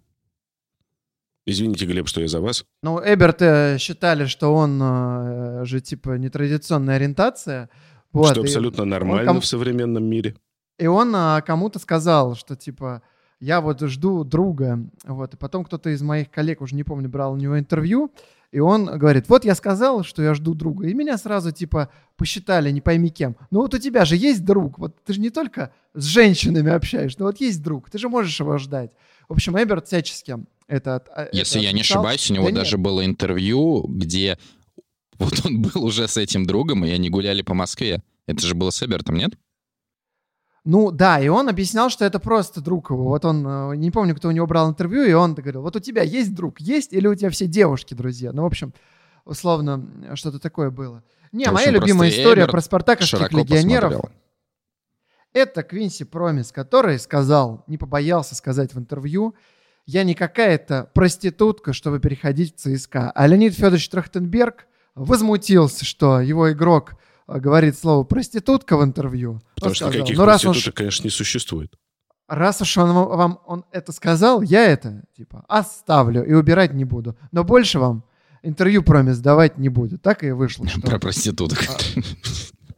Извините, Глеб, что я за вас. Ну, Эберт э, считали, что он э, же типа нетрадиционная ориентация. Вот, что абсолютно нормально кому... в современном мире. И он э, кому-то сказал, что типа я вот жду друга. Вот, и потом кто-то из моих коллег, уже не помню, брал у него интервью, и он говорит, вот я сказал, что я жду друга. И меня сразу типа посчитали, не пойми кем. Ну вот у тебя же есть друг. Вот ты же не только с женщинами общаешься, но вот есть друг. Ты же можешь его ждать. В общем, Эберт всячески это... Если это я не ошибаюсь, у него да даже нет. было интервью, где вот он был уже с этим другом, и они гуляли по Москве. Это же было с Эбертом, нет? Ну да, и он объяснял, что это просто друг его. Вот он, э, не помню, кто у него брал интервью, и он говорил, вот у тебя есть друг, есть, или у тебя все девушки друзья? Ну, в общем, условно, что-то такое было. Не, общем, моя любимая история про спартаковских легионеров. Посмотрел. Это Квинси Промис, который сказал, не побоялся сказать в интервью, я не какая-то проститутка, чтобы переходить в ЦСКА. А Леонид Федорович Трахтенберг возмутился, что его игрок говорит слово проститутка в интервью. Потому что сказал, никаких ну, раз проституток, уж, конечно, не существует. Раз уж он вам он это сказал, я это типа оставлю и убирать не буду. Но больше вам интервью промис давать не буду. Так и вышло. Что... Про проституток. А,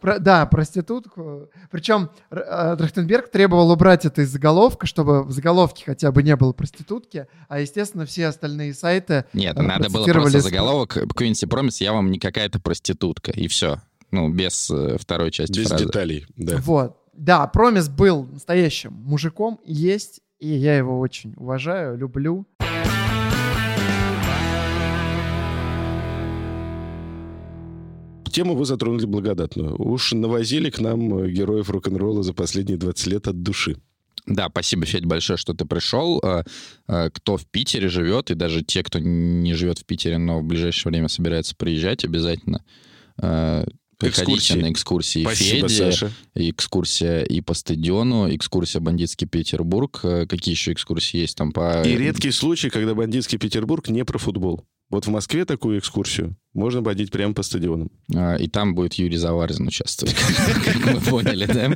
про, да, проститутку. Причем э, Трахтенберг требовал убрать это из заголовка, чтобы в заголовке хотя бы не было проститутки, а, естественно, все остальные сайты Нет, надо было просто заголовок Квинси Промис, я вам не какая-то проститутка, и все. Ну, без э, второй части Без фразы. деталей, да. Вот. Да, Промис был настоящим мужиком, есть, и я его очень уважаю, люблю. Тему вы затронули благодатную. Уж навозили к нам э, героев рок-н-ролла за последние 20 лет от души. Да, спасибо, Федь, большое, что ты пришел. Э, кто в Питере живет, и даже те, кто не живет в Питере, но в ближайшее время собирается приезжать, обязательно Приходите экскурсии. на экскурсии Спасибо, Феди, Саша. экскурсия и по стадиону, экскурсия «Бандитский Петербург». Э, какие еще экскурсии есть там по... И редкий случай, когда «Бандитский Петербург» не про футбол. Вот в Москве такую экскурсию можно водить прямо по стадионам. А, и там будет Юрий Заварзин участвовать, как мы поняли, да?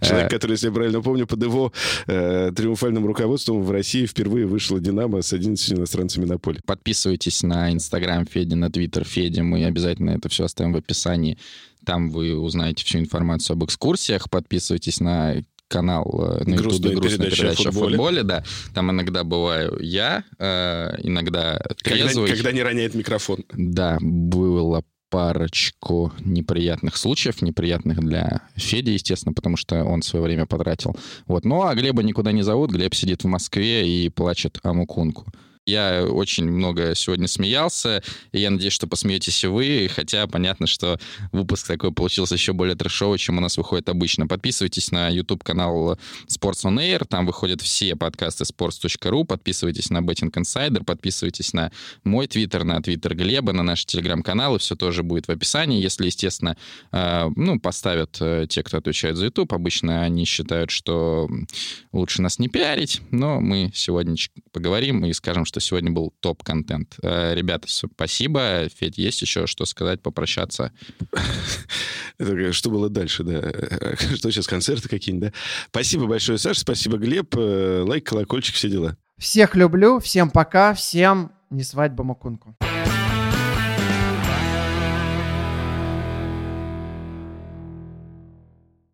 Человек, который, если я правильно помню, под его э, триумфальным руководством в России впервые вышла «Динамо» с 11 иностранцами на поле. Подписывайтесь на Инстаграм Феди, на Твиттер Феди. Мы обязательно это все оставим в описании. Там вы узнаете всю информацию об экскурсиях. Подписывайтесь на канал э, на грустная YouTube «Грустная передача, передача о футболе. футболе», да. Там иногда бываю я, э, иногда трезвый. Когда, когда не роняет микрофон. Да, было парочку неприятных случаев, неприятных для Феди, естественно, потому что он свое время потратил. Вот. Ну, а Глеба никуда не зовут, Глеб сидит в Москве и плачет о Мукунку. Я очень много сегодня смеялся, и я надеюсь, что посмеетесь и вы, хотя понятно, что выпуск такой получился еще более трешовый, чем у нас выходит обычно. Подписывайтесь на YouTube-канал Sports on Air, там выходят все подкасты sports.ru, подписывайтесь на Betting Insider, подписывайтесь на мой твиттер, на твиттер Глеба, на наши телеграм-каналы, все тоже будет в описании. Если, естественно, э, ну, поставят э, те, кто отвечает за YouTube, обычно они считают, что лучше нас не пиарить, но мы сегодня поговорим и скажем, что что сегодня был топ-контент. Э, ребята, спасибо. Федь, есть еще что сказать, попрощаться? Что было дальше, да? Что сейчас, концерты какие-нибудь, да? Спасибо большое, Саша, спасибо, Глеб. Э, лайк, колокольчик, все дела. Всех люблю, всем пока, всем не свадьба Макунку.